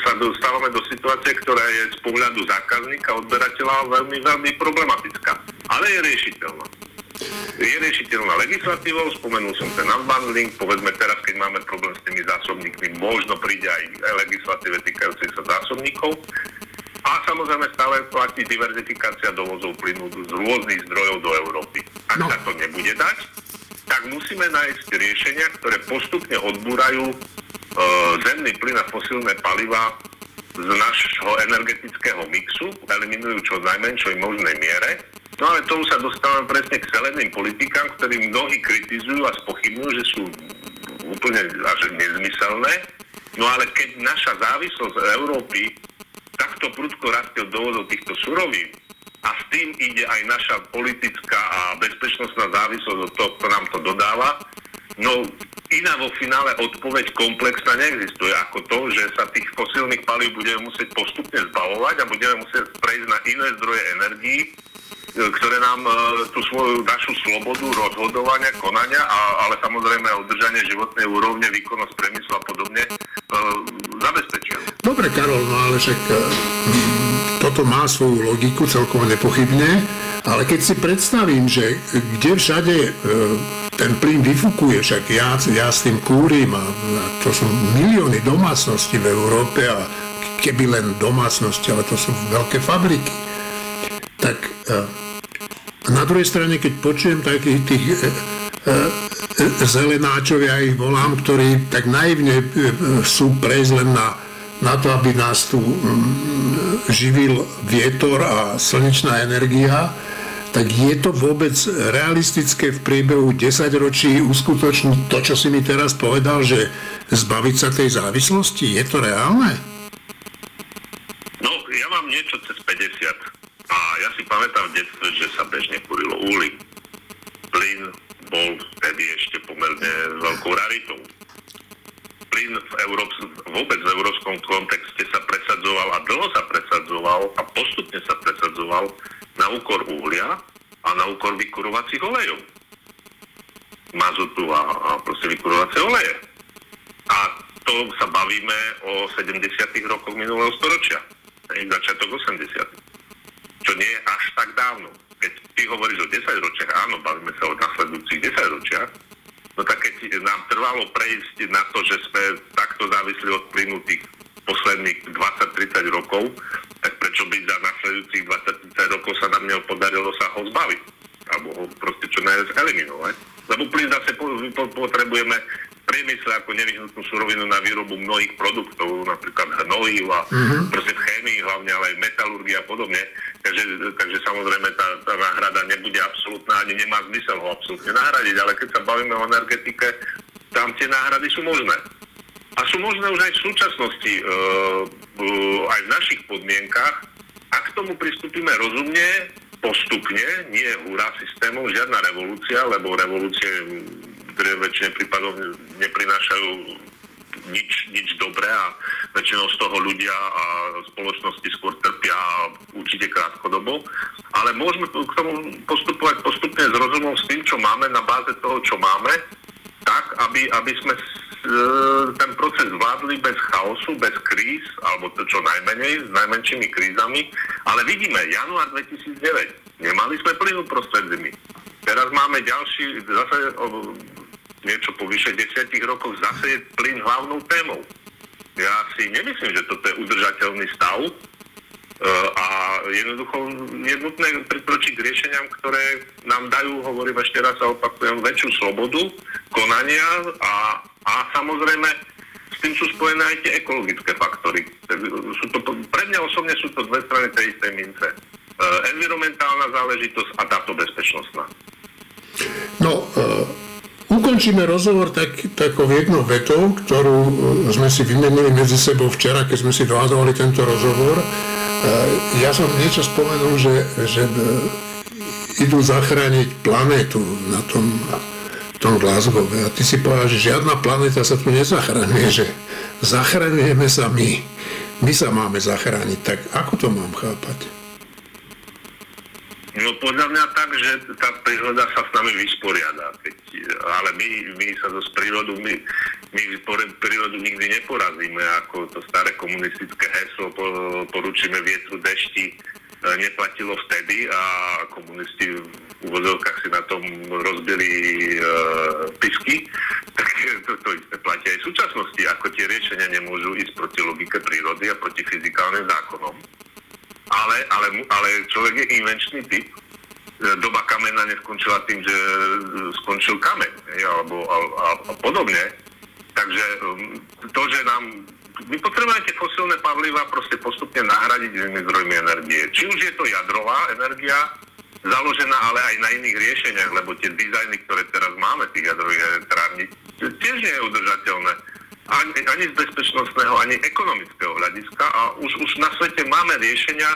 sa dostávame do situácie, ktorá je z pohľadu zákazníka, odberateľa veľmi, veľmi problematická. Ale je riešiteľná. Je riešiteľná legislatívou, spomenul som ten unbundling, povedzme teraz, keď máme problém s tými zásobníkmi, možno príde aj legislatíve týkajúcej sa zásobníkov. A samozrejme stále platí diverzifikácia dovozov plynu z rôznych zdrojov do Európy. Ak no. sa to nebude dať, tak musíme nájsť riešenia, ktoré postupne odbúrajú zemný plyn a fosílne paliva z našho energetického mixu, eliminujú čo najmenšej možnej miere. No ale tomu sa dostávame presne k zeleným politikám, ktorí mnohí kritizujú a spochybňujú, že sú úplne až nezmyselné. No ale keď naša závislosť Európy takto prudko rastie od dôvodov týchto surovín a s tým ide aj naša politická a bezpečnostná závislosť od toho, kto nám to dodáva, no iná vo finále odpoveď komplexná neexistuje ako to, že sa tých fosílnych palív budeme musieť postupne zbavovať a budeme musieť prejsť na iné zdroje energií, e, ktoré nám e, tú svoju našu slobodu rozhodovania, konania, a, ale samozrejme aj udržanie životnej úrovne, výkonnosť priemyslu a podobne e, zabezpečia. Dobre, Karol, no ale však e, toto má svoju logiku celkom nepochybne, ale keď si predstavím, že kde všade e, ten plyn vyfukuje, však ja, ja s tým kúrim a, a to sú milióny domácností v Európe a keby len domácnosti, ale to sú veľké fabriky. Tak a e, na druhej strane, keď počujem takých tých e, zelenáčov, ja ich volám, ktorí tak naivne sú prejsť len na, na to, aby nás tu živil vietor a slnečná energia, tak je to vôbec realistické v priebehu 10 ročí uskutočniť to, čo si mi teraz povedal, že zbaviť sa tej závislosti? Je to reálne? No, ja mám niečo cez 50 a ja si pamätám v detstve, že sa bežne kurilo úly. Plyn bol vtedy ešte pomerne veľkou raritou. Plyn v Európs- vôbec v európskom kontexte sa presadzoval a dlho sa presadzoval a postupne sa presadzoval na úkor uhlia a na úkor vykurovacích olejov. Mazutu a, a proste vykurovacie oleje. A to sa bavíme o 70. rokoch minulého storočia. Začiatok 80. Čo nie je až tak dávno. Keď ty hovoríš o 10 ročiach, áno, bavíme sa o nasledujúcich 10 ročiach, no tak keď nám trvalo prejsť na to, že sme takto závisli od plynu tých posledných 20-30 rokov, tak prečo čo by za nasledujúcich 20 rokov sa nám nepodarilo sa ho zbaviť. Alebo ho proste čo najviac eliminovať. Lebo plyn zase po, po, potrebujeme priemysle ako nevyhnutnú surovinu na výrobu mnohých produktov, napríklad hnojív a mm-hmm. proste v chémii hlavne, ale aj metalurgii a podobne. Takže, takže samozrejme tá, tá náhrada nebude absolútna, ani nemá zmysel ho absolútne nahradiť, ale keď sa bavíme o energetike, tam tie náhrady sú možné. A sú možné už aj v súčasnosti, uh, uh, aj v našich podmienkach, ak k tomu pristúpime rozumne, postupne, nie hurá systémom, žiadna revolúcia, lebo revolúcie ktoré väčšine prípadov neprinášajú nič, nič dobré a väčšinou z toho ľudia a spoločnosti skôr trpia určite krátkodobo. Ale môžeme k tomu postupovať postupne s rozumom s tým, čo máme na báze toho, čo máme, tak, aby, aby sme e, ten proces zvládli bez chaosu, bez kríz, alebo to čo najmenej, s najmenšími krízami. Ale vidíme, január 2009, nemali sme plynu prostred zimy. Teraz máme ďalší, zase niečo po vyše desiatich rokoch zase je plyn hlavnou témou. Ja si nemyslím, že toto je udržateľný stav e, a jednoducho je nutné prikročiť k riešeniam, ktoré nám dajú, hovorím ešte raz a opakujem, väčšiu slobodu konania a, a samozrejme s tým sú spojené aj tie ekologické faktory. Sú to, pre mňa osobne sú to dve strany tej istej mince. E, environmentálna záležitosť a táto bezpečnostná. No, e, Ukončíme rozhovor tak, takou jednou vetou, ktorú e, sme si vymenili medzi sebou včera, keď sme si dohadovali tento rozhovor. E, ja som niečo spomenul, že, že e, idú zachrániť planétu na tom, tom Glasgow. A ty si povedal, že žiadna planéta sa tu nezachraňuje, že zachraňujeme sa my. My sa máme zachrániť. Tak ako to mám chápať? No podľa mňa tak, že tá príroda sa s nami vysporiada. Ale my, my sa zo prírodu, my, my prírodu nikdy neporazíme, ako to staré komunistické heslo po, poručíme vietru dešti e, neplatilo vtedy a komunisti v úvodzovkách si na tom rozbili e, pisky, <laughs> tak to, to isté platí aj v súčasnosti, ako tie riešenia nemôžu ísť proti logike prírody a proti fyzikálnym zákonom ale, ale, ale človek je invenčný typ. E, doba kamena neskončila tým, že e, skončil kameň, alebo a, a, a podobne. Takže um, to, že nám my potrebujeme tie fosilné pavliva proste postupne nahradiť inými zdrojmi energie. Či už je to jadrová energia, založená ale aj na iných riešeniach, lebo tie dizajny, ktoré teraz máme, tých jadrových elektrární, tiež nie je udržateľné ani, ani z bezpečnostného, ani ekonomického hľadiska a už, už na svete máme riešenia,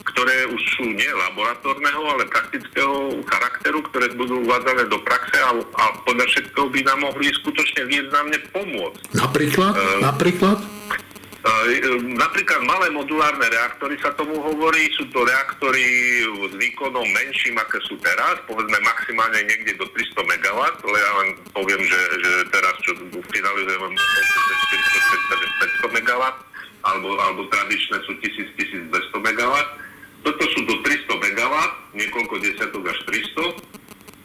ktoré už sú nie laboratórneho, ale praktického charakteru, ktoré budú uvádzané do praxe a, a podľa všetkého by nám mohli skutočne významne pomôcť. Napríklad? Uh, napríklad? Napríklad malé modulárne reaktory sa tomu hovorí, sú to reaktory s výkonom menším, aké sú teraz, povedzme maximálne niekde do 300 MW, ale ja len poviem, že, že teraz, čo finalizujeme 400 MW, alebo, alebo tradičné sú 1000-1200 MW. Toto sú do 300 MW, niekoľko desiatok až 300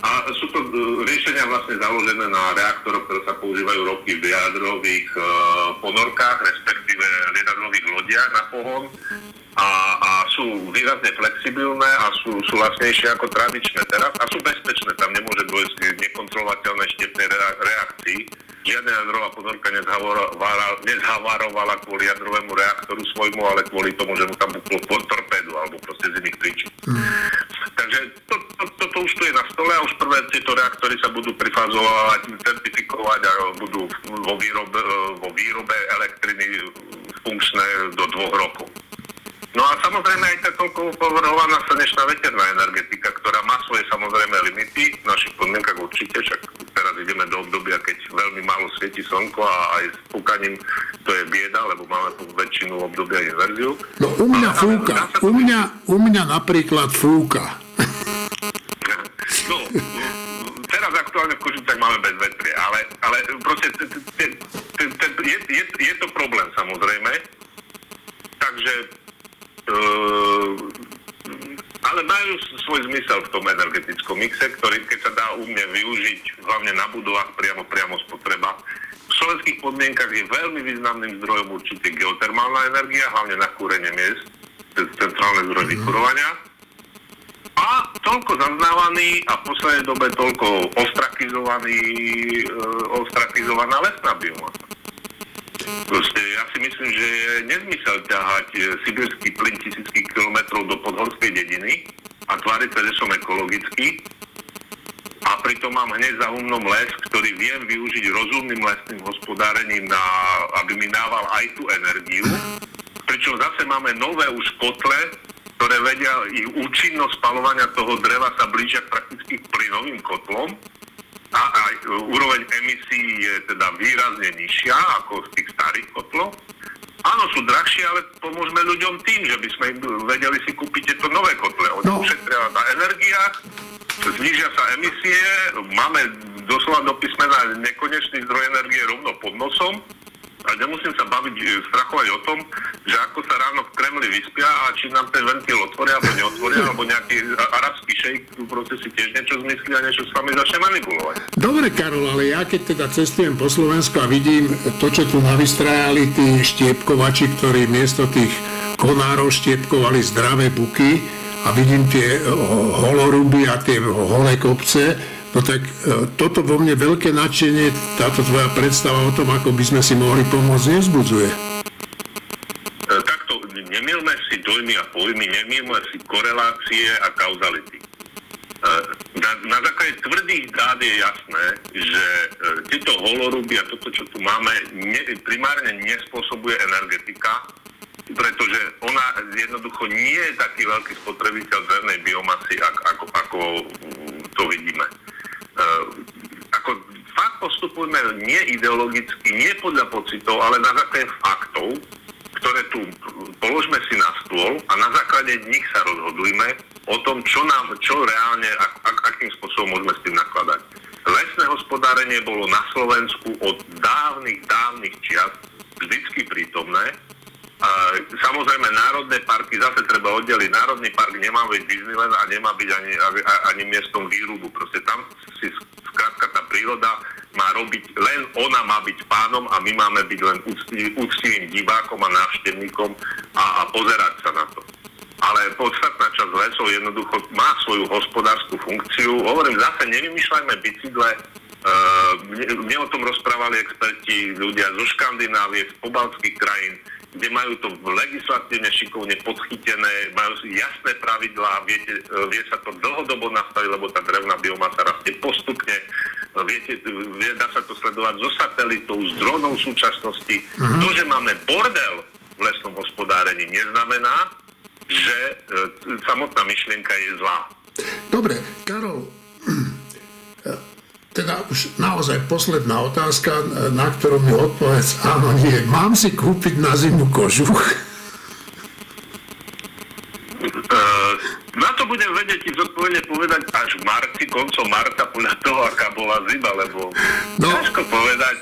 a sú to e, riešenia vlastne založené na reaktoroch, ktoré sa používajú roky v jadrových e, ponorkách, respektíve lietadlových lodiach na pohon a, a sú výrazne flexibilné a sú, sú vlastnejšie ako tradičné teraz a sú bezpečné. Tam nemôže dôjsť k nekontrolovateľnej štepnej reakcii. Žiadna jadrová ponorka nezhavarovala kvôli jadrovému reaktoru svojmu, ale kvôli tomu, že mu tam buklo torpédu alebo proste z iných príčin. Mm. Takže to, to, toto už tu je na stole a už prvé tieto reaktory sa budú prifázovať, certifikovať a budú vo výrobe, vo výrobe elektriny funkčné do dvoch rokov. No a samozrejme aj tá toľko povrhovaná slnečná veterná energetika, ktorá má svoje samozrejme limity, v našich podmienkach určite, však teraz ideme do obdobia, keď veľmi málo svieti slnko a aj s fúkaním to je bieda, lebo máme tu väčšinu obdobia inverziu. No u mňa Ale fúka, u mňa, u mňa napríklad fúka. No, teraz aktuálne v Košicách máme bez vetrie, ale, ale proste je, je, je to problém samozrejme. Takže ale majú svoj zmysel v tom energetickom mixe, ktorý keď sa dá u mne využiť hlavne na budovách priamo priamo spotreba. V slovenských podmienkach je veľmi významným zdrojom určite geotermálna energia, hlavne na kúrenie miest centrálne zdroje vykurovania. A toľko zaznávaný a v poslednej dobe toľko ostrakizovaný, e, ostrakizovaná lesná biomasa. Proste ja si myslím, že je nezmysel ťahať e, sibirský plyn tisícky kilometrov do podhorskej dediny a tváriť sa, že som ekologický. A pritom mám hneď za humnom les, ktorý viem využiť rozumným lesným hospodárením, na, aby mi dával aj tú energiu. Pričom zase máme nové už kotle, ktoré vedia, ich účinnosť spalovania toho dreva sa blížia prakticky k plynovým kotlom a aj úroveň emisí je teda výrazne nižšia ako z tých starých kotlov. Áno, sú drahšie, ale pomôžeme ľuďom tým, že by sme vedeli si kúpiť tieto nové kotle. Oni no. ušetria na energiách, znižia sa emisie, máme doslova do písmena nekonečný zdroj energie rovno pod nosom a nemusím sa baviť, e, strachovať o tom, že ako sa ráno v Kremli vyspia a či nám ten ventil otvoria alebo neotvoria, alebo nejaký arabský šejk proste si tiež niečo zmyslí a niečo s vami začne manipulovať. Dobre, Karol, ale ja keď teda cestujem po Slovensku a vidím to, čo tu navystrajali tí štiepkovači, ktorí miesto tých konárov štiepkovali zdravé buky a vidím tie holoruby a tie holé kopce, No tak e, toto vo mne veľké nadšenie, táto tvoja predstava o tom, ako by sme si mohli pomôcť, nezbudzuje. E, takto, nemilme si dojmy a pojmy, nemilme si korelácie a kauzality. E, na, na základe tvrdých dát je jasné, že tieto holoruby a toto, čo tu máme, ne, primárne nespôsobuje energetika, pretože ona jednoducho nie je taký veľký spotrebiteľ zelenej biomasy, ako, ako, ako to vidíme. Ako fakt postupujeme nie ideologicky, nie podľa pocitov, ale na základe faktov, ktoré tu položme si na stôl a na základe nich sa rozhodujme o tom, čo nám, čo reálne, ak, ak, akým spôsobom môžeme s tým nakladať. Lesné hospodárenie bolo na Slovensku od dávnych, dávnych čias vždycky prítomné Samozrejme, národné parky zase treba oddeliť. Národný park nemá byť Disneyland a nemá byť ani, ani miestom výrubu. Proste tam si skrátka tá príroda má robiť, len ona má byť pánom a my máme byť len úctivým divákom a návštevníkom a, a pozerať sa na to. Ale podstatná časť lesov jednoducho má svoju hospodárskú funkciu. Hovorím, zase nevymýšľajme bicykle, Uh, mne, mne o tom rozprávali experti, ľudia zo Škandinávie, z pobalských krajín, kde majú to legislatívne šikovne podchytené, majú jasné pravidlá, viete, e, vie sa to dlhodobo nastaviť, lebo tá drevná biomasa rastie postupne, viete, vie, dá sa to sledovať zo satelitov, z dronov v súčasnosti. Uh-huh. To, že máme bordel v lesnom hospodárení, neznamená, že e, samotná myšlienka je zlá. Dobre, Karol, teda už naozaj posledná otázka, na ktorú mi odpovedz áno, nie. Mám si kúpiť na zimu kožuch? Uh, na to budem vedieť ti zodpovedne povedať až v marci, koncom marca, podľa toho, aká bola zima, lebo no. ťažko povedať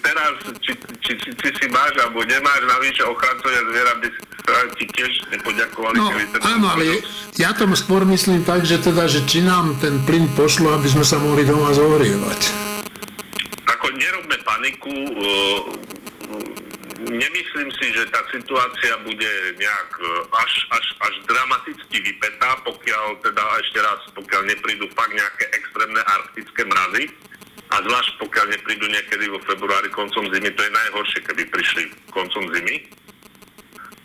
teraz, či, či, či, či si máš alebo nemáš, navyše ochrancovia zviera by ti tiež nepoďakovali. No, áno, ale ja tomu skôr myslím tak, že teda, že či nám ten plyn pošlo, aby sme sa mohli doma zohrievať. Ako nerobme paniku, nemyslím si, že tá situácia bude nejak e, až, až, až dramaticky vypetá, pokiaľ teda ešte raz, pokiaľ neprídu fakt nejaké extrémne arktické mrazy a zvlášť pokiaľ neprídu niekedy vo februári koncom zimy, to je najhoršie, keby prišli koncom zimy.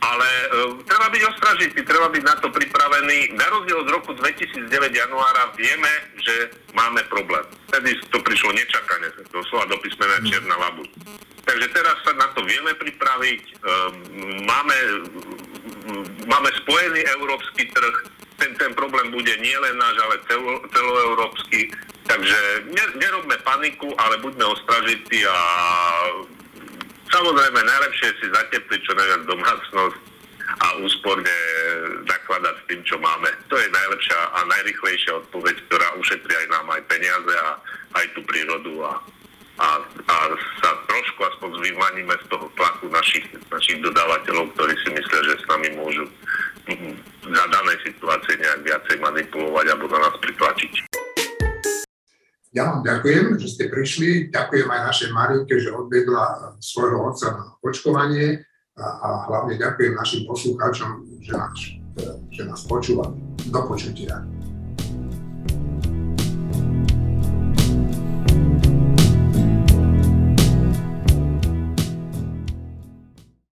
Ale e, treba byť ostražitý, treba byť na to pripravený. Na rozdiel od roku 2009 januára vieme, že máme problém. Vtedy to prišlo nečakane, doslova do písmena čierna labu. Takže teraz sa na to vieme pripraviť. E, máme, máme spojený európsky trh. Ten, ten problém bude nielen náš, ale celo, celoeurópsky. Takže nerobme paniku, ale buďme ostražití a Samozrejme, najlepšie je si zatepliť čo najviac domácnosť a úsporne nakladať s tým, čo máme. To je najlepšia a najrychlejšia odpoveď, ktorá ušetrí aj nám aj peniaze a aj tú prírodu a, a, a sa trošku aspoň vymaníme z toho tlaku našich, našich dodávateľov, ktorí si myslia, že s nami môžu za danej situácie nejak viacej manipulovať alebo na nás pritlačiť. Ja vám ďakujem, že ste prišli. Ďakujem aj našej Marinke, že odvedla svojho otca na očkovanie. a, a hlavne ďakujem našim poslucháčom, že nás, že nás počúvali. Do počutia.